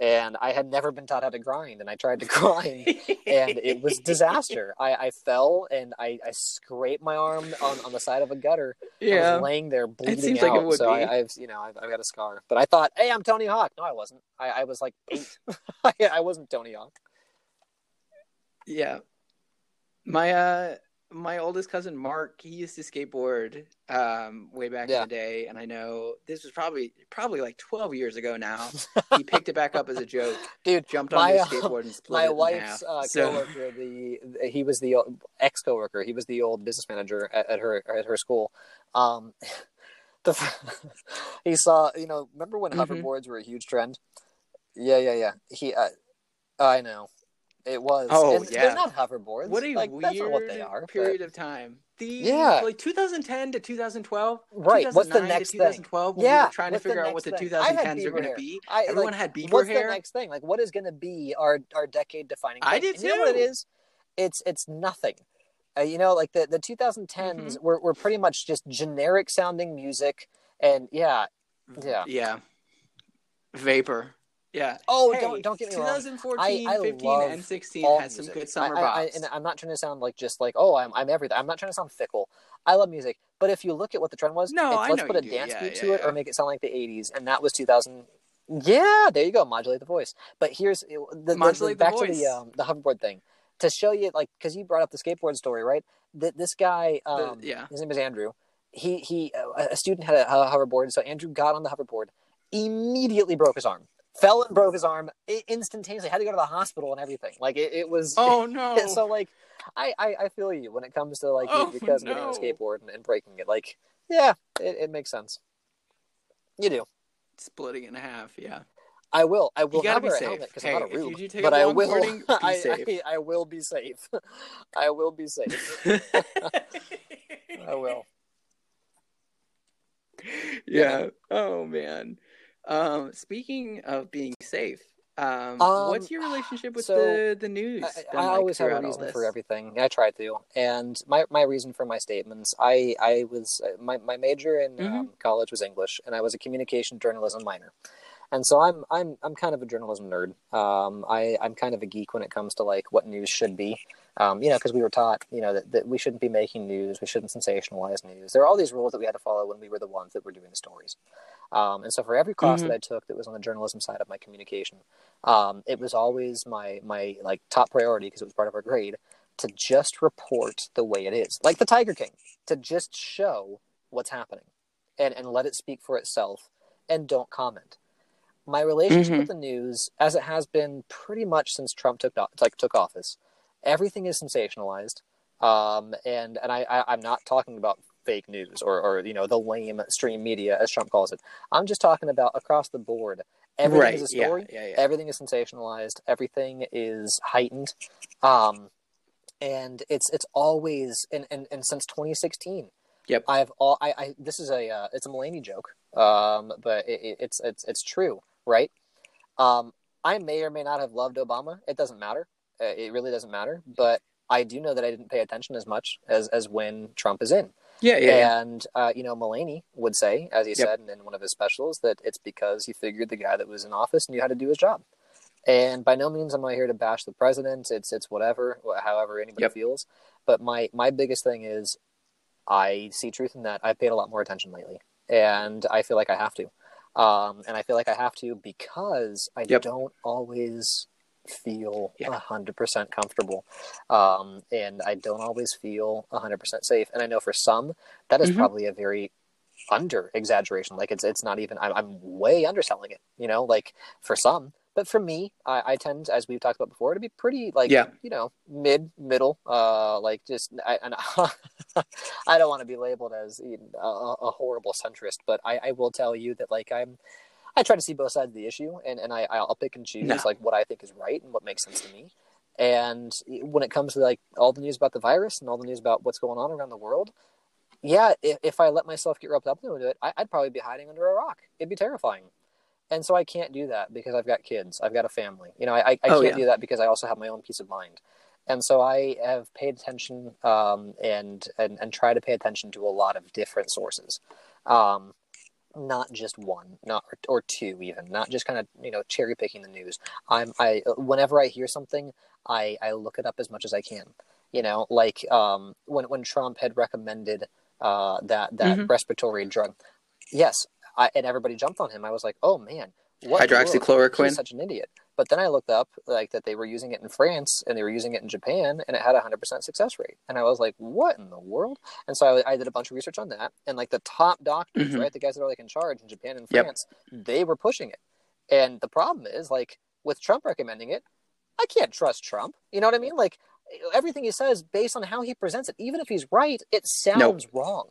and I had never been taught how to grind, and I tried to grind. and it was disaster. I, I fell and I, I scraped my arm on, on the side of a gutter. I yeah. was laying there bleeding seems out. like it would so be. I, I've you know I've, I've got a scar. But I thought, hey, I'm Tony Hawk. No, I wasn't. I, I was like eight. I, I wasn't Tony Hawk. Yeah. My uh my oldest cousin Mark, he used to skateboard um way back Yeah. in the day and I know this was probably probably like 12 years ago now. he picked it back up as a joke, Dude, jumped my, on his uh, skateboard and split my it wife's uh, So- coworker, the he was the ex coworker. He was the old business manager at, at her at her school. Um, the he saw you know remember when Mhm. hoverboards were a huge trend? Yeah, yeah, yeah. He, uh, I know, it was. Oh, and yeah. They're not hoverboards. What a like, weird what they are. but- period of time. The Yeah. like 2010 to 2012. Right, what's the next to thing? 2012 when we Yeah, were trying to what's the figure out what the thing? 2010s are going to be. I, Everyone like, had beaver what's hair. the next thing? Like, what is going to be our our decade defining? I did And You know what it too. is? It's it's nothing. Uh, you know, like the the 2010s Mm-hmm. were were pretty much just generic sounding music, and yeah, yeah. Yeah. Vapor. Yeah. Oh, Hey, don't don't get me wrong. 2014, 15, and 16 all had some music. good summer I, I, I, and I'm not trying to sound like just like oh I'm I'm everything. I'm not trying to sound fickle. I love music, but if you look at what the trend was, No, let's put a do. dance Yeah, beat yeah, to it or make it sound like the '80s, and that was 2000. Yeah, there you go. Modulate the voice. But here's the, the, the, the back to the um, the hoverboard thing to show you like because you brought up the skateboard story, right? That this guy, The- um, yeah. his name is Andrew. He he, a student had a hoverboard, so Andrew got on the hoverboard, immediately broke his arm, fell and broke his arm instantaneously. Had to go to the hospital and everything. Like it, it was. Oh no. so like, I, I I feel you when it comes to like Oh, your cousin getting on a skateboard and, and breaking it. Like, yeah, it, it makes sense. You do. Splitting in half, yeah. I will. I will gotta not be wear a safe. helmet because Hey, I'm not a rube. But I will. be I, safe. I, I will be safe. I will be safe. I will. yeah. Oh man. Um, speaking of being safe, um, Um, what's your relationship with so, the the news? I, I like always have a reason for everything. I try to, and my, my reason for my statements. I I was uh, my, my major in Mhm. um, college was English, and I was a communication journalism minor, and so I'm I'm I'm kind of a journalism nerd. Um, I I'm kind of a geek when it comes to like what news should be. Um, you know, because we were taught, you know, that, that we shouldn't be making news, we shouldn't sensationalize news. There are all these rules that we had to follow when we were the ones that were doing the stories. Um, and so for every class Mhm. that I took that was on the journalism side of my communication, um, it was always my my like top priority because it was part of our grade to just report the way it is, like the Tiger King, to just show what's happening, and and let it speak for itself, and don't comment. My relationship Mhm. with the news, as it has been pretty much since Trump took like took office, everything is sensationalized, um, and and I, I I'm not talking about fake news or, or you know the lame stream media as Trump calls it. I'm just talking about across the board. Everything right. is a story. Yeah, yeah, yeah. Everything is sensationalized. Everything is heightened. Um, and it's it's always and, and, and since 2016 Yep. i've all i, I this is a uh, it's a Mulaney joke um but it, it, it's it's it's true right um i may or may not have loved obama it doesn't matter Uh, it really doesn't matter but i do know that i didn't pay attention as much as as when trump is in yeah, yeah, yeah. and uh, you know, Mulaney would say, as he Yep. said in one of his specials, that it's because he figured the guy that was in office knew how to do his job. And by no means am I here to bash the president. It's it's whatever, however anybody Yep. feels. But my my biggest thing is, I see truth in that. I've paid a lot more attention lately, and I feel like I have to. Um, and I feel like I have to because I Yep. don't always feel a Yeah. hundred percent comfortable, um, and I don't always feel a hundred percent safe. And I know for some, that is Mhm. probably a very under exaggeration. Like it's it's not even. I'm, I'm way underselling it. You know, like for some. But for me, I, I tend, as we've talked about before, to be pretty like Yeah. you know mid middle. Uh, like just I, and I don't want to be labeled as a, a horrible centrist, but I, I will tell you that like I'm. I try to see both sides of the issue, and, and I, I'll pick and choose No. like what I think is right and what makes sense to me. And when it comes to like all the news about the virus and all the news about what's going on around the world, yeah, if, if I let myself get roped up into it, I, I'd probably be hiding under a rock. It'd be terrifying. And so I can't do that because I've got kids. I've got a family. You know, I, I, I Oh, can't yeah. do that because I also have my own peace of mind. And so I have paid attention um, and, and and try to pay attention to a lot of different sources, um, not just one, not or, or two even, not just kind of you know cherry picking the news. I'm I whenever I hear something, I I look it up as much as I can. You know, like um, when when Trump had recommended uh, that that Mhm. respiratory drug, yes, I, and everybody jumped on him. I was like, oh man, what in the world? Hydroxychloroquine. He's such an idiot. But then I looked up like that they were using it in France and they were using it in Japan and it had a hundred percent success rate. And I was like, what in the world? And so I, I did a bunch of research on that. And like the top doctors, Mhm. right, the guys that are like in charge in Japan and Yep. France, they were pushing it. And the problem is like with Trump recommending it, I can't trust Trump. You know what I mean? Like everything he says based on how he presents it, even if he's right, it sounds wrong.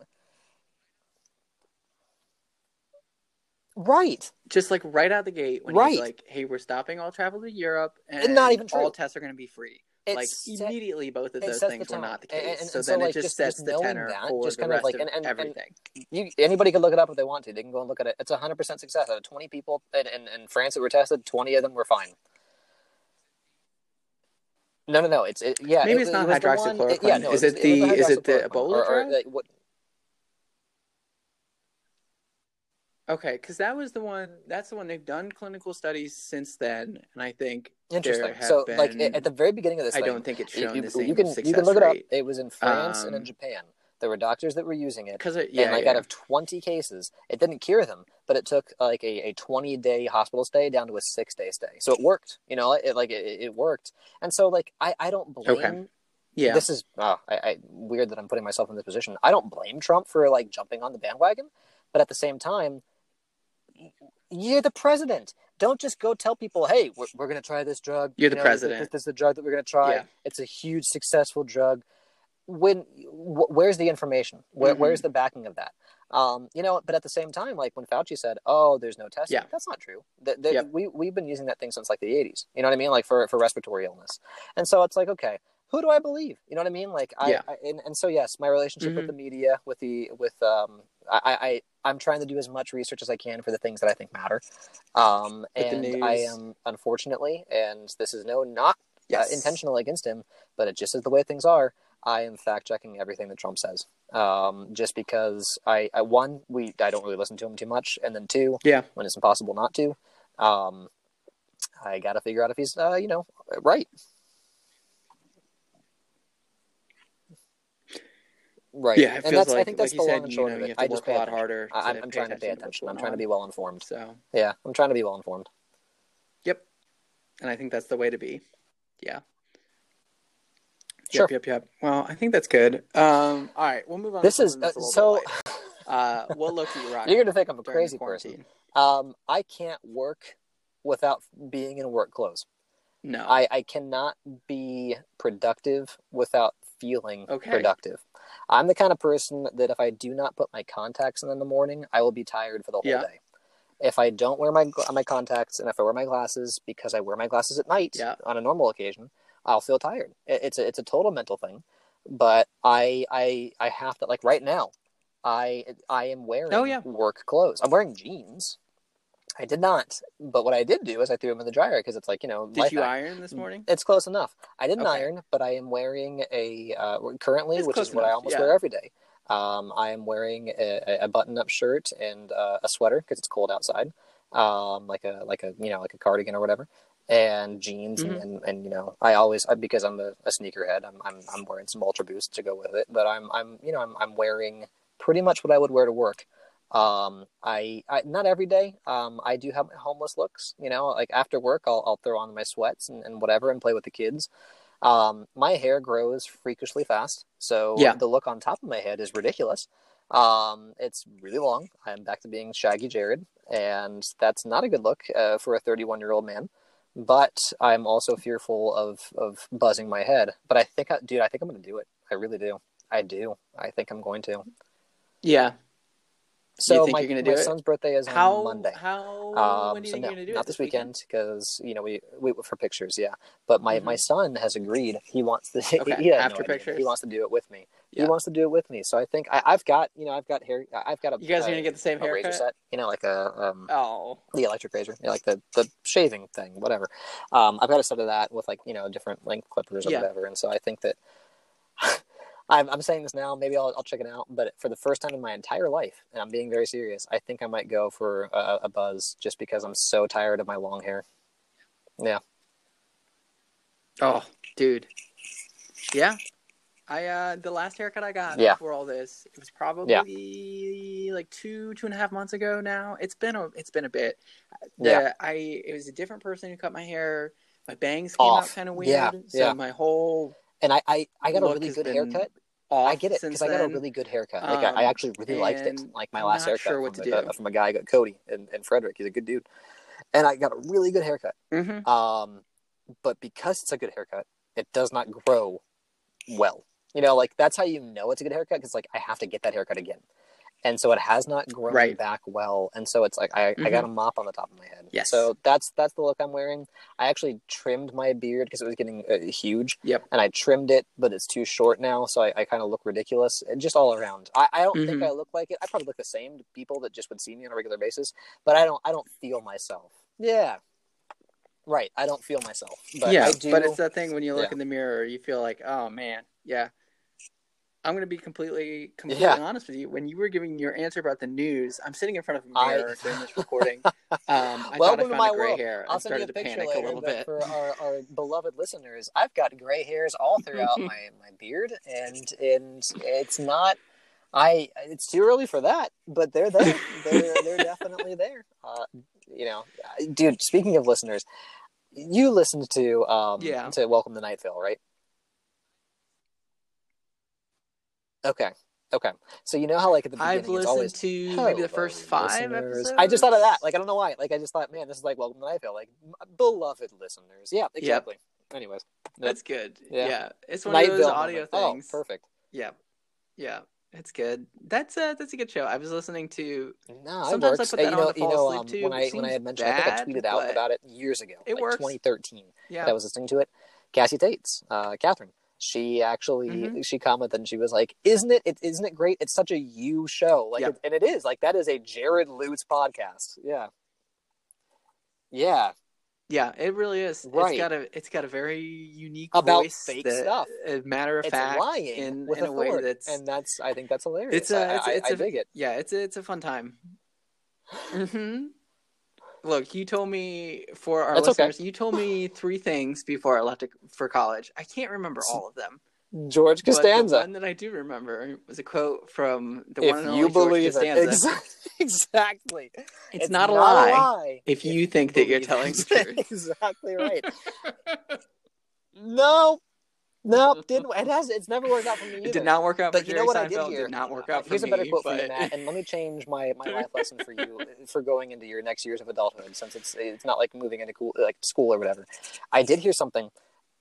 Right. Just like right out the gate when Right. he's like, "Hey, we're stopping all travel to Europe, and, And not even true. all tests are going to be free." It like set- immediately, both of those things were not the case. and- so and so, then like, it just just- sets just the tenor that, for just the kind of like- of and- and- and- everything. you anybody can look it up if they want to. They can go and look at it. It's a hundred percent success. Out of twenty people in, in, in France that were tested, twenty of them were fine. No, no, no. It's it, yeah. Maybe it- it's not was the one- hydroxychloroquine. yeah, no, Is it the- is it the. Ebola Or- or, like, what- Okay, because that was the one. That's the one they've done clinical studies since then, and I think Interesting. So, been. like at the very beginning of this, I don't think it's shown you- the same you can you can look it up. It was in France and in Um, Japan. There were doctors that were using it. Because yeah, and like yeah. out of 20 cases it didn't cure them but it took like a, a 20 day hospital stay down to a six day stay so it worked you know it like it, it worked and so like i, I don't blame Okay. yeah, this is oh, I, I weird that i'm putting myself in this position i don't blame trump for like jumping on the bandwagon but at the same time you're the president don't just go tell people hey we're, we're going to try this drug You're the know, president. this, this is the drug that we're going to try Yeah. it's a huge successful drug when wh- where's the information Where, Mhm. where's the backing of that um, you know but at the same time like when fauci said oh there's no testing Yeah. that's not true the, the, Yep. we, we've been using that thing since like the 80s you know what i mean like for, for respiratory illness and so it's like okay who do i believe you know what i mean like i, Yeah. I and, and so yes my relationship with Mhm. the media with the with um I, I i'm trying to do as much research as i can for the things that i think matter um With and i am unfortunately and this is no knock yes. uh, intentional against him, but it just is the way things are. I am fact checking everything that Trump says, um, just because I, I one we I don't really listen to him too much, and then two, Yeah. when it's impossible not to, um, I got to figure out if he's uh, you know right. Right. Yeah, it and feels that's like, I think that's like the long said, and you short know, of it. I just work pay a lot attention. harder. I'm, I'm trying to pay attention. I'm trying to be well informed. So, Yeah, I'm trying to be well informed. yep, and I think that's the way to be. Yeah. Sure. Yep, yep, yep. Well, I think that's good. Um, all right, we'll move on. This to is uh, so. Uh, what look at you rock? You're gonna think I'm a crazy person. Um, I can't work without being in work clothes. No. I, I cannot be productive without feeling Okay. productive. I'm the kind of person that if I do not put my contacts in in the morning, I will be tired for the whole Yeah. day. If I don't wear my my contacts and if I wear my glasses because I wear my glasses at night Yeah. on a normal occasion, I'll feel tired. It- It's a, it's a total mental thing, but I I I have to like right now, I I am wearing Oh, yeah. work clothes. I'm wearing jeans. I did not, but what I did do is I threw them in the dryer because it's like you know. Did you hack. iron this morning? It's close enough. I didn't Okay. iron, but I am wearing a uh, currently, It's which is what I almost yeah. wear every day. Um, I am wearing a, a button-up shirt and uh, a sweater because it's cold outside, um, like a like a you know like a cardigan or whatever, and jeans Mhm. and, and, and you know I always because I'm a, a sneakerhead. I'm, I'm I'm wearing some Ultra Boost to go with it, but I'm I'm you know I'm I'm wearing pretty much what I would wear to work. Um, I, I not every day. Um, I do have my homeless looks. You know, like after work, I'll I'll throw on my sweats and, and whatever and play with the kids. Um, my hair grows freakishly fast, so Yeah. the look on top of my head is ridiculous. Um, it's really long. I'm back to being Shaggy Jarrod, and that's not a good look uh, for a 31 year old man. But I'm also fearful of of buzzing my head. But I think, I, dude, I think I'm going to do it. I really do. I do. I think I'm going to. Yeah. So think my, you're gonna do my it? son's birthday is on Monday. how Um, when do you so think no, you're gonna do not it? this weekend because you know we, we for pictures, yeah. But my, my son has agreed he wants to. Okay, he has no after idea. pictures? He wants to do it with me. Yeah. He wants to do it with me. So I think I, I've got you know I've got hair. I've got a. You guys are gonna get the same a razor set. You know, like a um, Oh. the electric razor, you know, like the the shaving thing, whatever. Um, I've got a set of that with like you know different length clippers or Yeah. whatever. And so I think that. I'm, I'm saying this now. Maybe I'll, I'll check it out. But for the first time in my entire life, and I'm being very serious, I think I might go for a, a buzz just because I'm so tired of my long hair. Yeah. Oh, dude. Yeah. I uh the last haircut I got Yeah. before all this, it was probably like two, two and a half months ago now. It's been a it's been a bit. The, Yeah. I it was a different person who cut my hair. My bangs came Off. out kind of weird. Yeah, So yeah. my whole And I, I, I got a really good been haircut. I get it because I got a really good haircut. Like I, I Um, actually really liked it. Like my I'm last haircut sure what from, to a- do. from a guy, Cody and, and Frederick. He's a good dude, and I got a really good haircut. Mhm. Um, but because it's a good haircut, it does not grow well. You know, like that's how you know it's a good haircut because like I have to get that haircut again, and so it has not grown Right. back well, and so it's like I, I got a mop on the top of my head. Yes. So that's that's the look I'm wearing. I actually trimmed my beard because it was getting uh, huge. Yep. And I trimmed it, but it's too short now, so I, I kind of look ridiculous. And just all around, I, I don't think Mhm. I look like it. I probably look the same to people that just would see me on a regular basis, but I don't I don't feel myself. Yeah. Right. I don't feel myself. But yeah, I do. but it's that thing when you look Yeah. in the mirror, you feel like, oh man, yeah. I'm gonna be completely, completely Yeah. honest with you. When you were giving your answer about the news, I'm sitting in front of a mirror doing this recording. Um, I thought Welcome I to found my a gray world. hair I'll send you started a to picture panic later a little bit. for our, our beloved listeners. I've got gray hairs all throughout my, my beard, and and it's not. I it's too early for that, but they're there. They're they're definitely there. Uh, you know, dude. Speaking of listeners, you listened to um Yeah. to Welcome to Night Vale, right? Okay. Okay. So you know how like at the beginning I've it's listened always to maybe the first five listeners. episodes. I just thought of that. Like I don't know why. Like I just thought, man, this is like Welcome to Night Vale. Like beloved listeners. Yeah, exactly. Anyways, That's good. Yeah. Yeah, it's one Night of those audio moment. things. Oh, perfect. Yeah, yeah, it's good. That's a that's a good show. I was listening to. No, Sometimes I works. put Uh, that you on know, to you fall know, asleep um, to. when I when I had mentioned, I think I tweeted out about it years ago, it like works. 2013. Yeah, that I was listening to it. Cassie Tate's, uh, Catherine. She actually Mhm. she commented and she was like, "Isn't it? it isn't it great? It's such a you show, like, Yep. it, and it is. Like that is a Jarrod Lutz podcast. Yeah, yeah, yeah, it really is. Right. It's got a it's got a very unique About voice fake that- stuff. A matter of it's fact, lying in in a way that's and that's I think that's hilarious. it's a it's, I, it's I a dig it. yeah it's a, it's a fun time. hmm Look, you told me for our That's okay. listeners, you told me three things before I left to, for college. I can't remember all of them. George But the Costanza. one that I do remember was a quote from the if one and only you George believe Costanza. it, Exa- exactly. It's, not, a lie, if if you think that you're telling the truth. exactly right. No, no, didn't. It has. It's never worked out for me. Either. It did not work out But you know what I did Seinfeld. here? Did not work Uh, out for Here's me. a better quote but... for you, Matt, and let me change my, my life lesson for you for going into your next years of adulthood, since it's it's not like moving into cool, like school or whatever. I did hear something,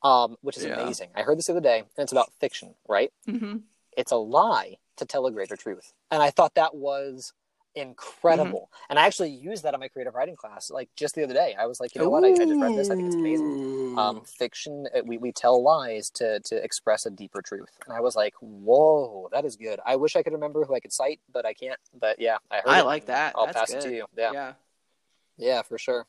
um, which is Yeah. amazing. I heard this the other day, and it's about fiction, right? hmm it's a lie to tell a greater truth. And I thought that was incredible. Mm-hmm. And I actually used that in my creative writing class, like just the other day. I was like, you know what? I, I just read this. I think it's amazing. Um, fiction, uh, we, we tell lies to, to express a deeper truth. And I was like, whoa, that is good. I wish I could remember who I could cite, but I can't. But yeah, I heard I it, like that. I'll That's pass it to you. Yeah. yeah. Yeah, for sure.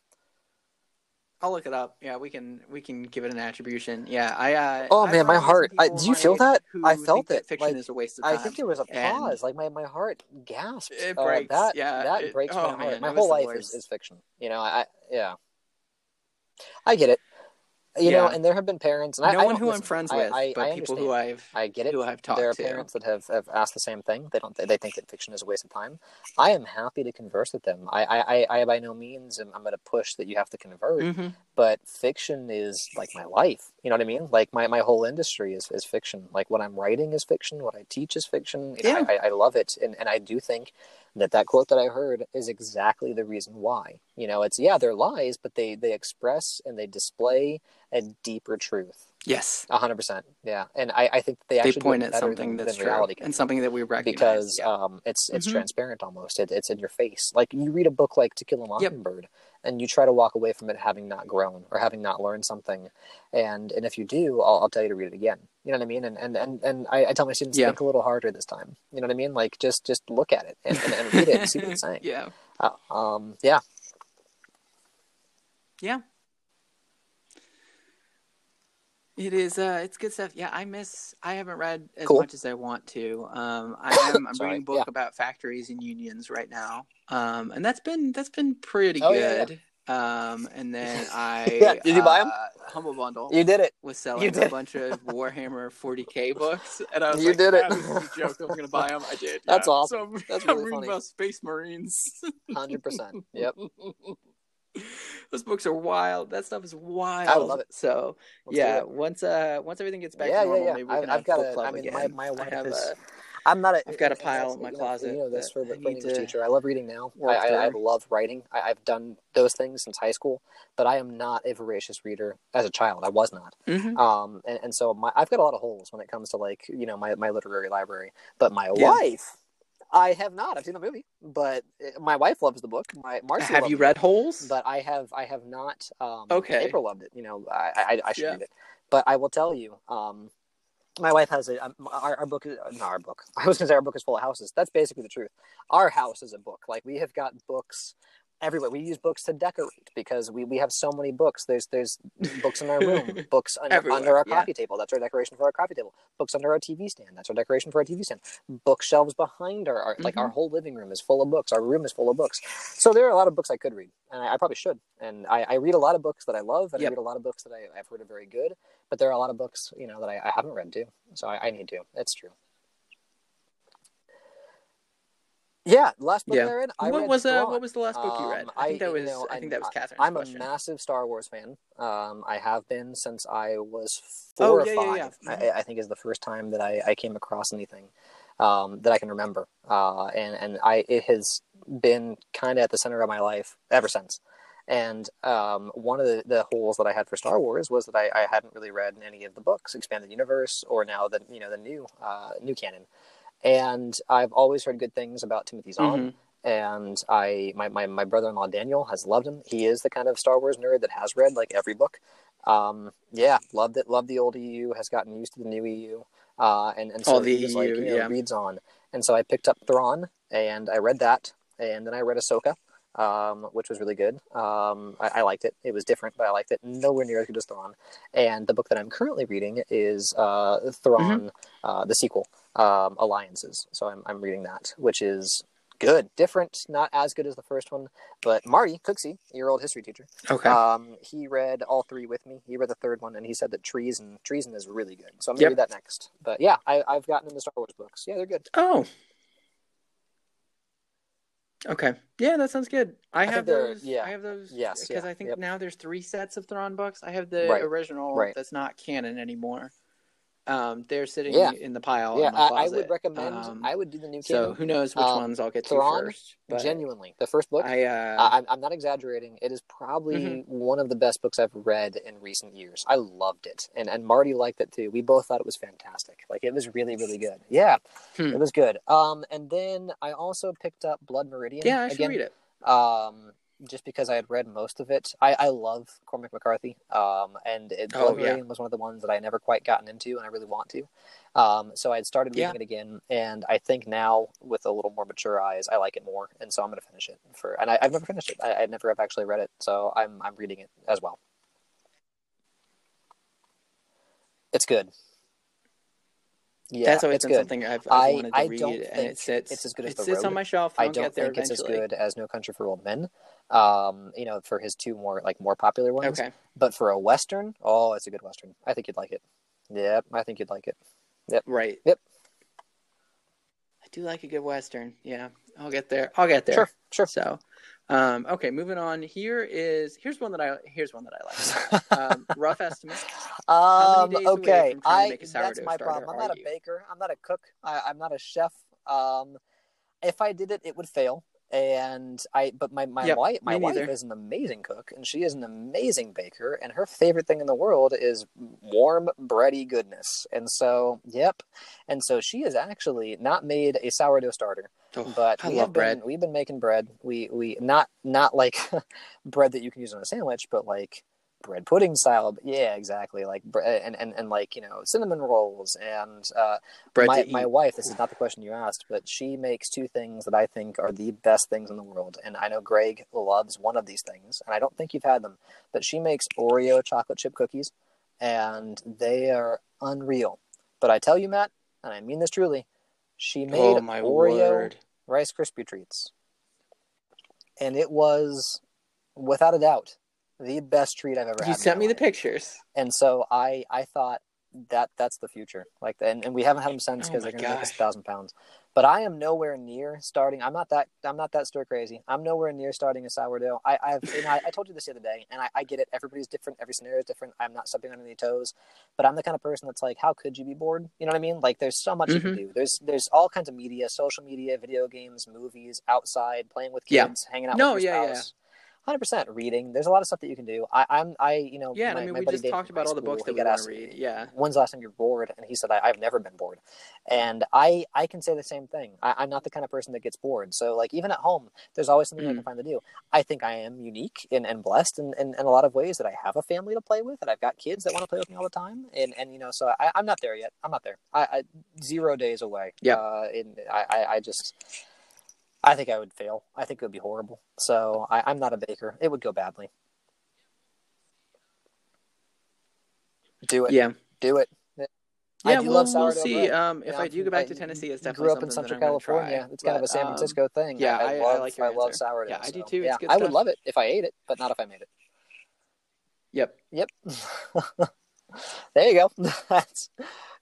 I'll look it up. Yeah, we can we can give it an attribution. Yeah, I. Uh, Oh, I've man, my heart. I- do you feel that? I felt that it. Fiction Like, is a waste of time. I think there was a pause. Like my, my heart gasped. It Uh, breaks, that yeah, that it- breaks oh, my heart. man, my whole life is, is fiction. You know, I yeah. I get it. You know, and there have been parents, and I, no I one don't who I'm friends with, I, but I people who I've I get it. who I've talked there are to. parents that have, have asked the same thing. They don't. They think that fiction is a waste of time. I am happy to converse with them. I, I, I, I by no means am I'm going to push that you have to convert. hmm But fiction is like my life. You know what I mean? Like my, my whole industry is, is fiction. Like what I'm writing is fiction. What I teach is fiction. You know, Yeah. I, I love it, and and I do think that that quote that I heard is exactly the reason why. You know, it's yeah, they're lies, but they they express and they display a deeper truth. Yes, A hundred percent, yeah. And I, I think they they actually do point at something than, that's than true reality can and something that we recognize. because yeah. um, it's it's Mhm. transparent almost. It, it's in your face. Like you read a book like To Kill a Mockingbird, and you try to walk away from it having not grown or having not learned something. And and if you do, I'll, I'll tell you to read it again. You know what I mean? And and and, and I, I tell my students Yeah. think a little harder this time. You know what I mean? Like just just look at it and, and, and read it and see what it's saying. yeah, Uh, um, yeah. yeah. It is. Uh, it's good stuff. Yeah, I miss. I haven't read as Cool. much as I want to. Um, I am. I'm reading a book yeah. about factories and unions right now. Um, and that's been that's been pretty Oh, yeah, yeah. good. Um, and then I Yeah, did you buy 'em? uh, Humble Bundle You did it. was selling a bunch of Warhammer 40k books, and I was You like, did it. "Ah, this is a joke. I'm gonna buy them. I did. That's yeah. awesome. So I'm, That's I'm really reading funny. about Space Marines. Hundred percent. Yep. Those books are wild. That stuff is wild. I love it. So Let's yeah, once uh once everything gets back Yeah, to yeah, normal, yeah. maybe we I- can I've have got book a- club I mean, again. my- my I wife have is- a, I'm not a. I've got a pile in my you know, closet You know this for I for an English teacher. I love reading now. I, I, I love writing. I, I've done those things since high school, but I am not a voracious reader as a child. I was not. Mhm. Um, and, and so my, I've got a lot of holes when it comes to like you know my, my literary library. But my Yeah. wife, I have not. I've seen the movie, but uh, my wife loves the book. My Marcy Have you read book, Holes? But I have I have not. Um, Okay. April loved it. You know, I I, I should Yeah. read it. But I will tell you, um, my wife has a um, our, our book is not our book. I was gonna say our book is full of houses. That's basically the truth. Our house is a book. Like we have got books everywhere. We use books to decorate because we, we have so many books. There's there's books in our room, books under, under our yeah. coffee table. That's our decoration for our coffee table. Books under our TV stand. That's our decoration for our TV stand. Bookshelves behind our, our like our Mm-hmm. whole living room is full of books. Our room is full of books. So there are a lot of books I could read, and I, I probably should. And I, I read a lot of books that I love, and Yep. I read a lot of books that I, I've heard are very good. But there are a lot of books, you know, that I, I haven't read too. So I, I need to. It's true. Yeah, last book Yeah. I read. I what read was uh, what was the last book you read? Um, I think that was you know, I think that was I- Catherine's I'm question. a massive Star Wars fan. Um, I have been since I was Oh, four yeah, or yeah, five. yeah. I, I think is the first time that I, I came across anything um, that I can remember, uh, and and I it has been kind of at the center of my life ever since. And um, one of the, the holes that I had for Star Wars was that I, I hadn't really read any of the books, Expanded Universe, or now the you know the new uh, new canon. And I've always heard good things about Timothy Zahn Mhm. and I my, my, my brother-in-law Daniel has loved him. He is the kind of Star Wars nerd that has read like every book. Um, yeah, loved it. Loved the old EU. Has gotten used to the new EU. Uh, and and so Oh, the he was like you know yeah. reads on. And so I picked up Thrawn and I read that, and then I read Ahsoka, um, which was really good. Um, I, I liked it. It was different, but I liked it. Nowhere near as good as Thrawn. And the book that I'm currently reading is uh, Thrawn, uh, the sequel, um, Alliances. So I'm I'm reading that, which is good, different, not as good as the first one. But Marty Cooksey, your old history teacher, Okay. um, he read all three with me. He read the third one, and he said that treason treason is really good. So I'm gonna Yep. read that next. But yeah, I, I've gotten into Star Wars books. Yeah, they're good. oh. Okay. Yeah, that sounds good. I, think have those. yeah. I have those. Yes, Because yeah, I think yep. now there's three sets of Thrawn books. I have the Right, original right. that's not canon anymore. Um, they're sitting Yeah. in the pile. yeah, my I, I would recommend. Um, I would do the new so who knows which Um, ones I'll get to first? But Genuinely, the first book. I uh, I, I'm- I'm not exaggerating. It is probably Mhm. one of the best books I've read in recent years. I loved it, and and Marty liked it too. We both thought it was fantastic. Like it was really, really good. Yeah, Hmm. it was good. Um, and then I also picked up Blood Meridian. yeah, I should again, read it. Um, just because I had read most of it. I, I love Cormac McCarthy. Um, and it, Oh, Blood yeah. Was one of the ones that I never quite gotten into, and I really want to. Um, so I had started reading Yeah. it again, and I think now with a little more mature eyes, I like it more, and so I'm going to finish it. For and I, I've never finished it. I, I never have actually read it, so I'm I'm reading it as well. It's good. Yeah, That's always it's been good. something I've, I've I- wanted to I read, don't and it sits. it's as good as it The sits Road. on my shelf. I I'll don't get there think it's as good as No Country for Old Men. Um, you know, for his two more like more popular ones. Okay. But for a western, oh, it's a good western. I think you'd like it. Yep, I think you'd like it. Yep. Right. Yep. I do like a good western. Yeah, I'll get there. I'll get there. Sure, sure. So, um, okay, moving on. Here is here's one that I here's one that I like. um, rough estimate. Um, okay, from trying to I that's my problem. I'm not you? a baker. I'm not a cook. I, I'm not a chef. Um, if I did it, it would fail. And I, but my my Yep, wife, my wife neither. is an amazing cook, and she is an amazing baker, and her favorite thing in the world is warm bready goodness. And so, yep, and so she has actually not made a sourdough starter. Oh, but I we love have bread. Been, we've been making bread. We we not not like bread that you can use on a sandwich, but like bread pudding style. Yeah, exactly. Like and and and like you know cinnamon rolls and uh, Bread my my wife. This is not the question you asked, but she makes two things that I think are the best things in the world, and I know Greg loves one of these things, and I don't think you've had them, but she makes Oreo chocolate chip cookies, and they are unreal. But I tell you, Matt, and I mean this truly, she made Oh my Oreo word! Rice Krispie treats. And it was, without a doubt, the best treat I've ever had. You sent me the pictures. And so I, I thought that that's the future. Like, and, and we haven't had them since Oh because my they're going to make us a thousand pounds. But I am nowhere near starting. I'm not that. I'm not that stir crazy. I'm nowhere near starting a sourdough. I, I've. And I, I told you this the other day, and I, I get it. Everybody's different. Every scenario is different. I'm not stepping on any toes, but I'm the kind of person that's like, how could you be bored? You know what I mean? Like, there's so much you Mm-hmm. can do. There's there's all kinds of media, social media, video games, movies, outside, playing with Yeah. kids, hanging out No, with your yeah, yeah. Hundred percent reading. There's a lot of stuff that you can do. I, I'm, I, you know, Yeah, my, I mean, we just Dave talked about all the books that we want asked to read. Yeah. when's the last time you're bored? And he said, I, I've never been bored. And I, I can say the same thing. I, I'm not the kind of person that gets bored. So like even at home, there's always something I Mm. can find to do. I think I am unique and, and blessed in, in, in a lot of ways that I have a family to play with, that I've got kids that want to play with me all the time. And, and you know, so I, I'm not there yet. I'm not there. I, I zero days away. Yeah. Uh, and I, I, I just, I think I would fail. I think it would be horrible. So I, I'm not a baker. It would go badly. Do it. Yeah. Do it. I Yeah, do we'll, love we'll sourdough see. Um, if Yeah, I do go back to Tennessee, it's grew definitely up in Central that I'm gonna California. try. It's kind of a But, San um, Francisco thing. yeah, I, I- I love, like your I love sourdough. Yeah, I do so, too. It's Yeah, good I would love it if I ate it, but not if I made it. Yep. Yep. there you go. That's.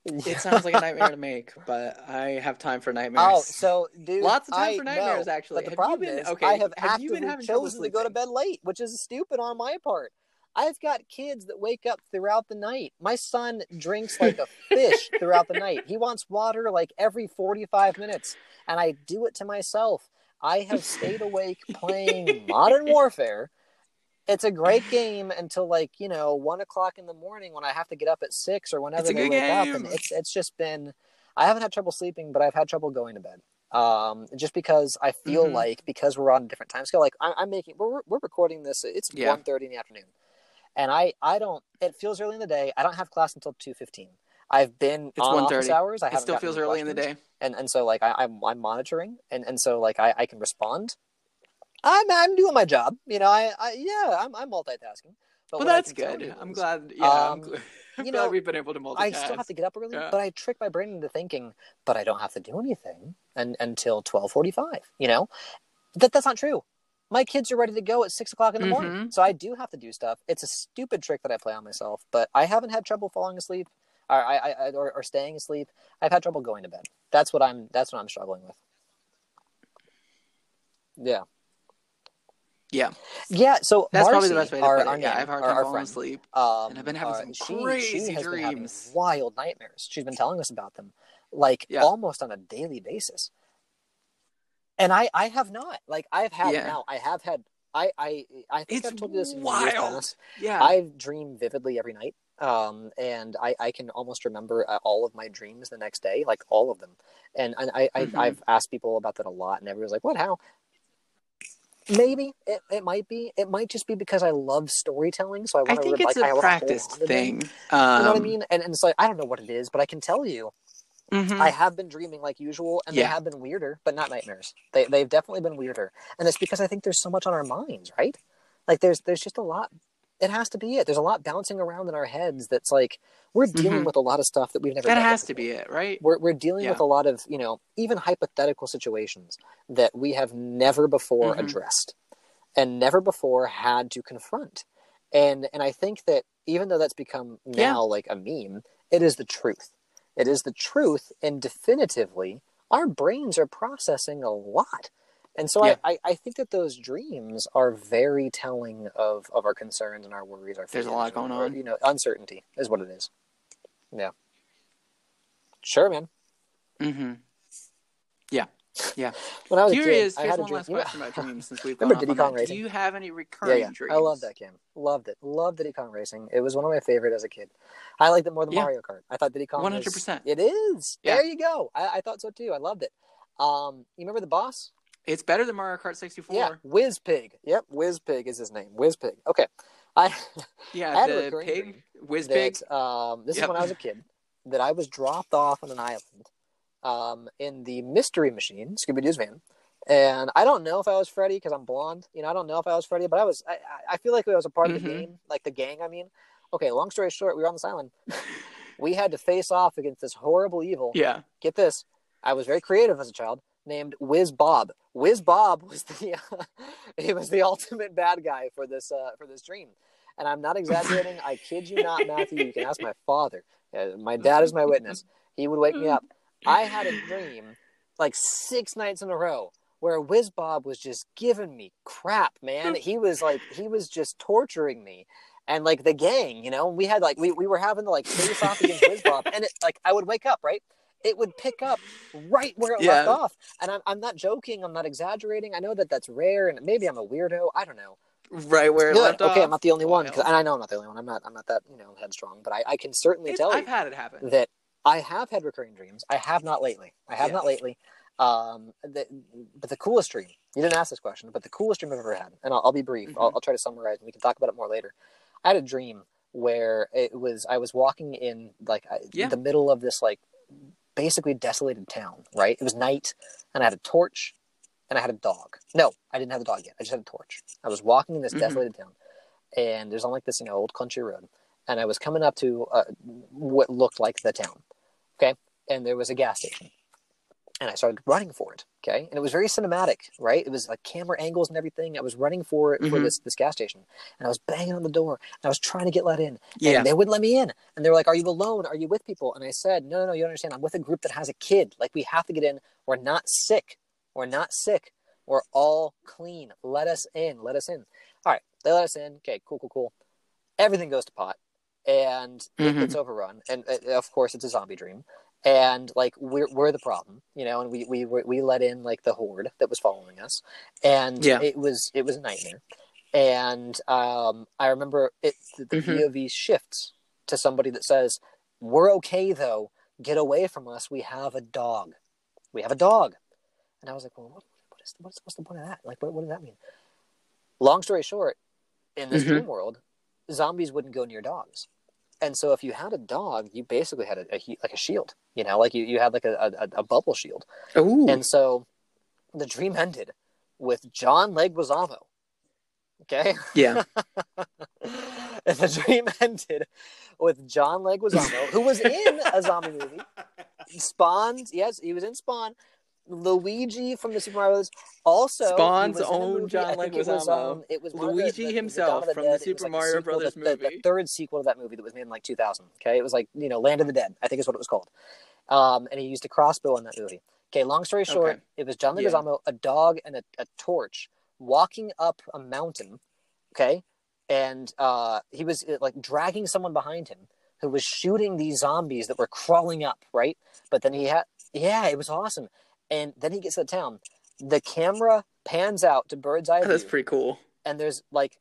It sounds like a nightmare to make, but I have time for oh, nightmares. Oh, so dude, Lots of time I for nightmares, know, actually. But the Have problem been- is, okay, I have, have you been having chosen to go to bed late, which is stupid on my part. I've got kids that wake up throughout the night. My son drinks like a fish throughout the night. He wants water like every 45 minutes, and I do it to myself. I have stayed awake playing Modern Warfare. It's a great game until like you know one o'clock in the morning when I have to get up at six or whenever It's they wake up, and it's it's just been. I haven't had trouble sleeping, but I've had trouble going to bed. Um, just because I feel Mhm. like because we're on a different time scale, like I'm, I'm making we're we're recording this. It's Yeah. one thirty in the afternoon, and I I don't. It feels early in the day. I don't have class until two fifteen. I've been It's on 1:30. office hours. I it still feels early in the day. and and so like I, I'm I'm monitoring, and and so like I, I can respond. I'm I'm doing my job. You know, I, I yeah, I'm I'm multitasking. But Well, that's good. you I'm glad. Yeah, I'm, um, gl- I'm you know, we've been able to multitask. I still have to get up early, Yeah. but I trick my brain into thinking, but I don't have to do anything and, until twelve forty-five. You know, that that's not true. My kids are ready to go at six o'clock in the morning, Mhm. so I do have to do stuff. It's a stupid trick that I play on myself, but I haven't had trouble falling asleep or I, I, I or, or staying asleep. I've had trouble going to bed. That's what I'm. That's what I'm struggling with. Yeah. Yeah, Yeah, so that's probably the best way to our, put our it. Yeah, I've hard our- time falling asleep. Um, And I've been having uh, some she, crazy she has been having dreams. wild nightmares. She's been telling us about them, like Yeah. almost on a daily basis. And I, I have not. Like I've had Yeah. now. I have had. I, I, I think It's I've told you this wild. Yeah, I dream vividly every night. Um, and I, I can almost remember uh, all of my dreams the next day, like all of them. And, and I, I, Mhm. I've asked people about that a lot, and everyone's like, "What? How?" Maybe it, it might be. It might just be because I love storytelling, so I think to it's like, I a practiced on to them. thing. You know what I Um, mean? And, and it's like I don't know what it is, but I can tell you mhm. I have been dreaming like usual, and Yeah. they have been weirder, but not nightmares. They they've definitely been weirder, and it's because I think there's so much on our minds, right? Like there's there's just a lot. It has to be it. There's a lot bouncing around in our heads. That's like we're dealing Mhm. with a lot of stuff that we've never. that has to be it, right? We're we're dealing Yeah. with a lot of you know even hypothetical situations that we have never before Mhm. addressed, and never before had to confront. And and I think that even though that's become Yeah. now like a meme, it is the truth. It is the truth, and definitively, our brains are processing a lot. And so Yeah. I, I, I think that those dreams are very telling of, of our concerns and our worries, our There's a lot going or, on. You know, uncertainty is what it is. Yeah. Sure, man. Mm-hmm. Yeah, yeah. When I was Curious. a kid, I Here's had a one dream. last question about dreams since we've Remember Diddy Kong that. Racing? Do you have any Yeah, recurring yeah. dreams? I love that game. Loved it. Loved Diddy Kong Racing. It was one of my favorite as a kid. I liked it more than Yeah. Mario Kart. I thought Diddy Kong. was- 100%. It is. Yeah. There you go. I, I thought so too. I loved it. Um, you remember the boss? It's better than Mario Kart 64. Yeah, Wizpig. Yep, Wizpig is his name. Wizpig. Okay, I Yeah, I a the recurring pig, dream whiz pig. that um, this Yep. is when I was a kid that I was dropped off on an island um, in the Mystery Machine, Scooby Doo's van, and I don't know if I was Freddy because I'm blonde. You know, I don't know if I was Freddy, but I was. I, I- feel like I was a part of the Mhm. game, like the gang. I mean, okay. Long story short, we were on this island. we had to face off against this horrible evil. Yeah. Get this. I was very creative as a child. Named Whiz Bob. Whiz Bob was the he was the ultimate bad guy for this uh, for this dream, and I'm not exaggerating. I kid you not, Matthew. You can ask my father. Uh, my dad is my witness. He would wake me up. I had a dream like six nights in a row where Whiz Bob was just giving me crap, man. He was like he was just torturing me. And like the gang, you know, we had like we, we were having to like face off against Whiz Bob and it like I would wake up, right? It would pick up right where it left off. And I'm, I'm not joking, I'm not exaggerating. I know that that's rare and maybe I'm a weirdo. I don't know. Right where it Good. left Okay, off. Okay, I'm not the only one. and I know I'm not the only one. I'm not I'm not that, you know, headstrong, but I, I can certainly It's- tell I've you had it happen. that I have had recurring dreams. I have not lately. I have Yeah. not lately. Um, the, but the coolest dream, you didn't ask this question, but the coolest dream I've ever had, and I'll, I'll be brief. I'll, Mhm. I'll try to summarize, and we can talk about it more later. I had a dream where it was I was walking in like I, Yeah. the middle of this like basically a desolated town. Right, it was night, and I had a torch, and I had a dog. No, I didn't have the dog yet. I just had a torch. I was walking in this Mhm. desolated town, and there's on like this you know old country road, and I was coming up to uh, what looked like the town. Okay, and there was a gas station, and I started running for it. Okay, and it was very cinematic, right? It was like camera angles and everything. I was running for it for Mhm. this this gas station, and I was banging on the door, and I was trying to get let in, Yeah. and they wouldn't let me in. And they were like, "Are you alone? Are you with people?" And I said, "No, no, no. You don't understand. I'm with a group that has a kid. Like we have to get in. We're not sick. We're not sick. We're all clean. Let us in. Let us in." All right, they let us in. Okay, cool, cool, cool. Everything goes to pot, and it Mhm. gets overrun. And uh, of course, it's a zombie dream. And like we're we're the problem, you know. And we we we let in like the horde that was following us, and Yeah. it was it was a nightmare. And um, I remember it. The, the Mhm. POV shifts to somebody that says, "We're okay though. Get away from us. We have a dog. We have a dog." And I was like, "Well, what, what is what's, what's the point of that? Like, what, what does that mean?" Long story short, in this Mhm. dream world, zombies wouldn't go near dogs. And so, if you had a dog, you basically had a, a like a shield, you know, like you, you had like a, a, a bubble shield. Ooh. And so, the dream ended with John Leguizamo. Okay, yeah. and the dream ended with John Leguizamo, who was in a zombie movie. Spawn, yes, he was in Spawn. Luigi from the Super Mario Brothers. Also, Spawn's own movie, John think it was, Leguizamo. um, it was the- Luigi the- the himself the from the. It Super like Mario Brothers the, the- the movie. third sequel to that movie that was made in like 2000. Okay, it was like you know Land of the Dead. I think is what it was called. Um, and he used a crossbow in that movie. Okay, long story short, Okay. it was John Yeah. Leguizamo, a dog, and a, a torch walking up a mountain, okay, and uh, he was uh, like dragging someone behind him who was shooting these zombies that were crawling up, right? But then he had, yeah, it was awesome. And then he gets to the town. The camera pans out to bird's eye view, That's pretty cool. and there's like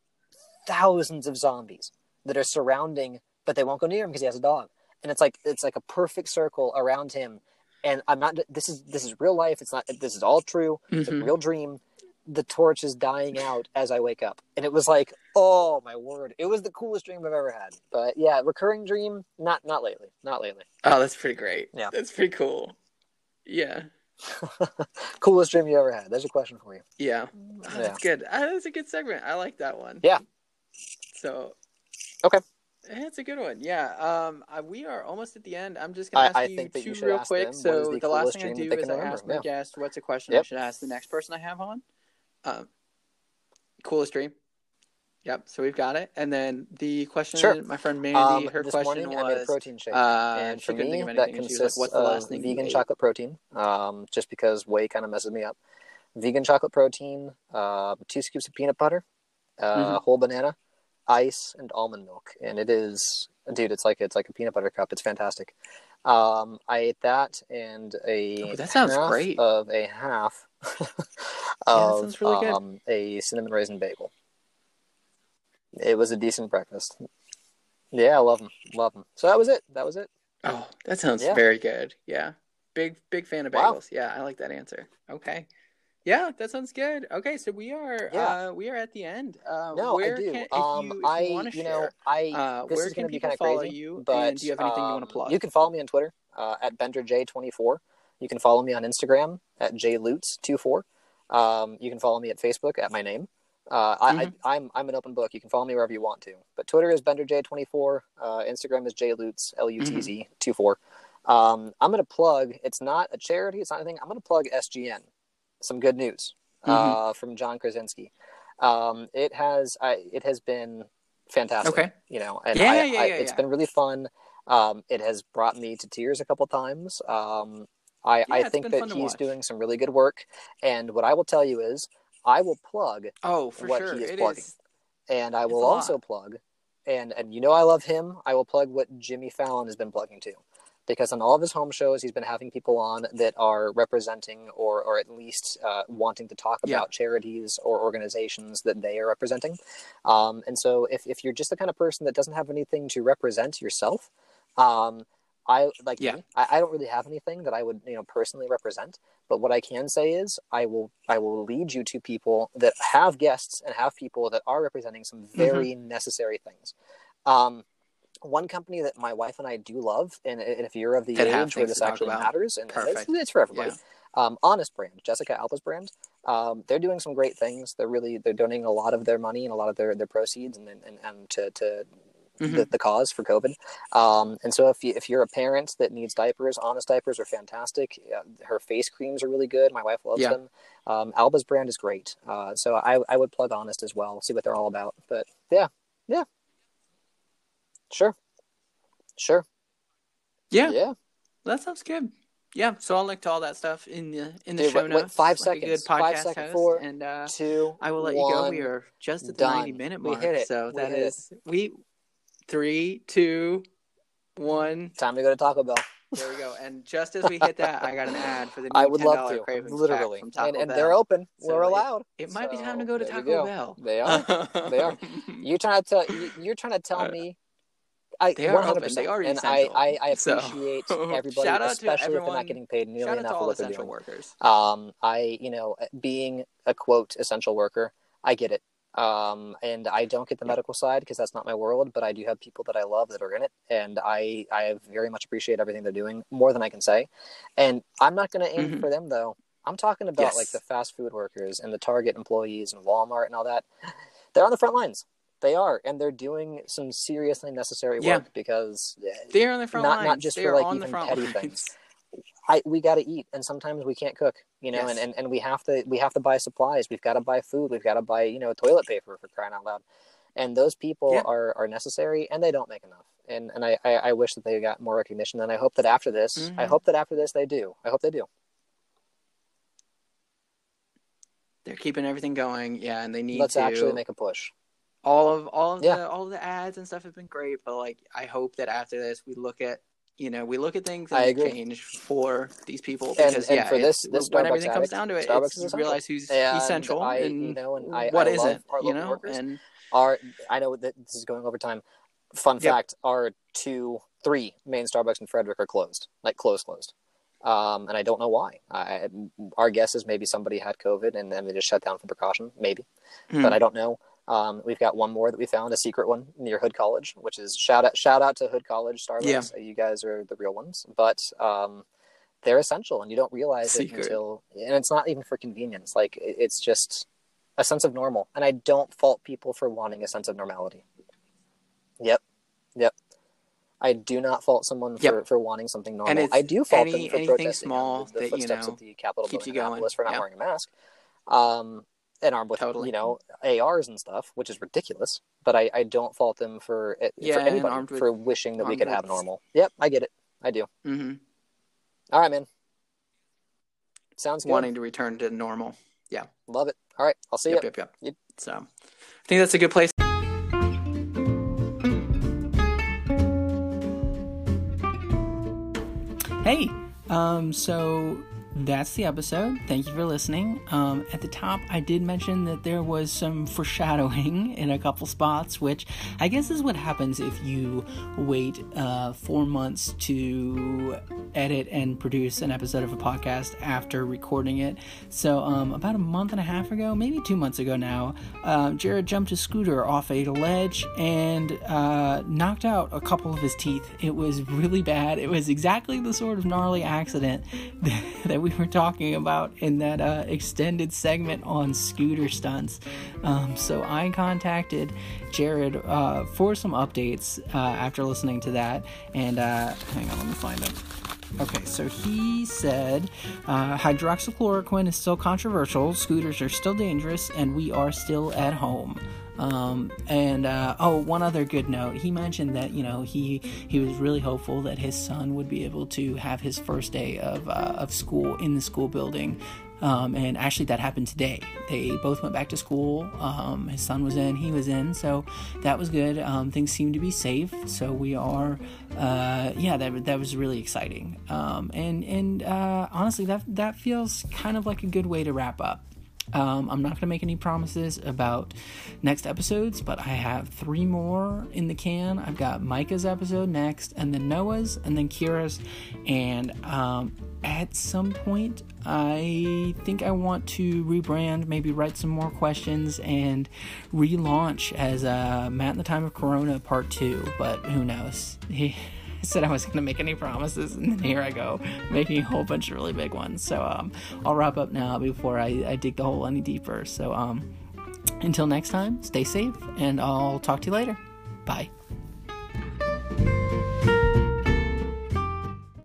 thousands of zombies that are surrounding, but they won't go near him because he has a dog. And it's like it's like a perfect circle around him. And I'm not. This is this is real life. It's not. This is all true. It's a Mhm. real dream. The torch is dying out as I wake up, and it was like, oh my word! It was the coolest dream I've ever had. But yeah, recurring dream. Not not lately. Not lately. Oh, that's pretty great. Yeah. That's pretty cool. Yeah. coolest dream you ever had. There's a question for you. Yeah. Oh, Yeah. That's good. Uh, that's a good segment. I like that one. Yeah. So. Okay. It's a good one. Yeah. Um, I, we are almost at the end. I'm just gonna ask I you think two you real ask quick. them, So the the, last thing I do is can I remember? ask my Yeah. guest, "What's a question I should ask the next person I have on?" Um, coolest dream. Yep. So we've got it. And then the question, Sure. my friend Mandy, Um, her this question morning I made a protein shake. uh, and for me, that anything. and she was like, consists "What's the last of vegan ate?" chocolate protein, um, just because whey kind of messes me up. Vegan chocolate protein, uh, two scoops of peanut butter, uh, Mhm. whole banana, ice, and almond milk, and it is, dude, it's like it's like a peanut butter cup. It's fantastic. Um, I ate that and a Oh, that sounds half great. of a half of sounds really good. um, a cinnamon raisin bagel. It was a decent breakfast. Yeah, I love them. Love them. So that was it. That was it. Oh, that sounds Yeah. very good. Yeah. Big big fan of Wow. bagels. Yeah, I like that answer. Okay. Yeah, that sounds good. Okay, so we are Yeah. uh we are at the end. Uh No, where I do. Can, if um, you, if I, you want to you share, know, I uh, this where is can going to be people kind of follow crazy. you? But do you have anything you want um, to plug? You can follow me on Twitter uh, at BenderJ24. You can follow me on Instagram at JLutz24. Um, you can follow me at Facebook at my name. Uh, I, Mhm. I, I'm I'm an open book. You can follow me wherever you want to. But Twitter is BenderJ24. Uh, Instagram is JLutz L U T Z 24. Um, I'm going to plug. It's not a charity. It's not anything. I'm going to plug SGN. Some good news uh, from John Krasinski. Um, it has I, it has been fantastic. Okay. You know, and Yeah, I, yeah, I, yeah, it's yeah. been really fun. Um, it has brought me to tears a couple times. Um, I, Yeah, I think that he's doing some really good work. And what I will tell you is, I will plug, Oh, for what sure. he is It plugging. is. and I will a lot. also plug, and and you know I love him. I will plug what Jimmy Fallon has been plugging too, because on all of his home shows, he's been having people on that are representing or or at least uh, wanting to talk Yeah. about charities or organizations that they are representing. Um, and so if if you're just the kind of person that doesn't have anything to represent yourself, um, I like Yeah. me, I, I don't really have anything that I would you know personally represent. But what I can say is I will I will lead you to people that have guests and have people that are representing some very necessary things. Um, one company that my wife and I do love, and, and if you're of the That age where this actually matters, and it's, it's for everybody. Yeah. Um, Honest Brand, Jessica Alba's brand, um, they're doing some great things. They're really they're donating a lot of their money and a lot of their, their proceeds and and, and to, to Mhm. the, the cause for COVID. Um, and so if you, if you're a parent that needs diapers, Honest diapers are fantastic. Her face creams are really good. My wife loves Yeah. them. Um, Alba's brand is great. Uh, so I, I would plug Honest as well. See what they're all about. But yeah, yeah, sure, sure, Yeah, yeah. that sounds good. Yeah, so I'll link to all that stuff in the in the Dude, show notes. five like seconds. Five podcast second, host, four, and uh, Two. I will let you go. We are just at the done. ninety minute mark. We hit it. So We that hit it. is we three, two, one. Time to go to Taco Bell. There we go. And just as we hit that, I got an ad for the new I would $10 love to, Cravings literally, from Taco and, and Bell. they're open. So We're allowed. It might be time to go to Taco go. Bell. They are. They are. You're trying to tell you- you're trying to tell Uh, me. I they are 100%, open. They are and I. I, I So, appreciate everybody, shout out to especially if they're not getting paid nearly Shout enough for what they're doing. workers. Um, I, you know, being a quote essential worker, I get it. Um, and I don't get the medical side because that's not my world, but I do have people that I love that are in it, and I, I very much appreciate everything they're doing more than I can say. And I'm not going to aim Mhm. for them though. I'm talking about Yes. like the fast food workers and the Target employees and Walmart and all that. They're on the front lines. They are, and they're doing some seriously necessary work Yeah. because They're on the front Not- lines. not just they for, like, even petty lines. things. I we got to eat, and sometimes we can't cook, you know, Yes. and, and, and we have to we have to buy supplies. We've got to buy food. We've got to buy you know toilet paper for crying out loud. And those people Yeah. are are necessary, and they don't make enough. And and I, I, I wish that they got more recognition. And I hope that after this, I Mhm. hope that after this they do. I hope they do. They're keeping everything going. Yeah, and they need Let's to actually make a push. all of all of Yeah. the all of the ads and stuff have been great, but like I hope that after this we look at you know we look at things and change for these people because and yeah, for this- this when Starbucks everything comes down to it, Starbucks it's realize who's And essential I- and you know, and I- what I isn't, you know, workers. and Our I know that this is going over time. Fun Yep. fact: our two, three main Starbucks in Frederick are closed, like closed, closed. Um, and I don't know why. I, our guess is maybe somebody had COVID and then they just shut down for precaution, maybe. Hmm. But I don't know. Um, we've got one more that we found, a secret one near Hood College, which is shout out shout out to Hood College Starbucks. You guys are the real ones, but um, they're essential, and you don't realize Secret. it until. And it's not even for convenience; like it's just a sense of normal. And I don't fault people for wanting a sense of normality. Yep, yep. I do not fault someone for, Yep. for wanting something normal. And I do fault any- them for protesting small the, the that, you footsteps know, of the Capitol building you in going. Annapolis for not Yeah. wearing a mask. Um, and armed with Totally. you know ARs and stuff, which is ridiculous. But I, I don't fault them for Yeah, for anybody armed with- for wishing that we could with- have normal. Yep, I get it. I do. Mm-hmm. All right, man. Sounds good. wanting to return to normal. Yeah, love it. All right, I'll see Yep, you. yep, yep. Yep. So I think that's a good place. Hey, um, so that's the episode. Thank you for listening. Um, at the top, I did mention that there was some foreshadowing in a couple spots, which I guess is what happens if you wait uh, four months to edit and produce an episode of a podcast after recording it. So, um, about a month and a half ago, maybe two months ago now, uh, Jarrod jumped his scooter off a ledge and uh, knocked out a couple of his teeth. It was really bad. It was exactly the sort of gnarly accident that we were talking about in that uh, extended segment on scooter stunts. Um, so I contacted Jarrod uh, for some updates uh, after listening to that. And uh, hang on, let me find them. Okay, so he said uh, hydroxychloroquine is still controversial, scooters are still dangerous, and we are still at home. Um, and uh, oh, one other good note. He mentioned that you know he he was really hopeful that his son would be able to have his first day of uh, of school in the school building. Um, and actually, that happened today. They both went back to school. Um, his son was in, he was in, so that was good. Um, things seem to be safe, so we are, uh, yeah, that that was really exciting. Um, and and uh, honestly, that that feels kind of like a good way to wrap up. Um, I'm not going to make any promises about next episodes, but I have three more in the can. I've got Micah's episode next, and then Noah's, and then Kira's. And um, at some point, I think I want to rebrand, maybe write some more questions, and relaunch as uh, Matt in the Time of Corona Part 2. But who knows? I said I wasn't going to make any promises, and then here I go, making a whole bunch of really big ones. So um, I'll wrap up now before I, I dig the hole any deeper. So um, until next time, stay safe, and I'll talk to you later. Bye.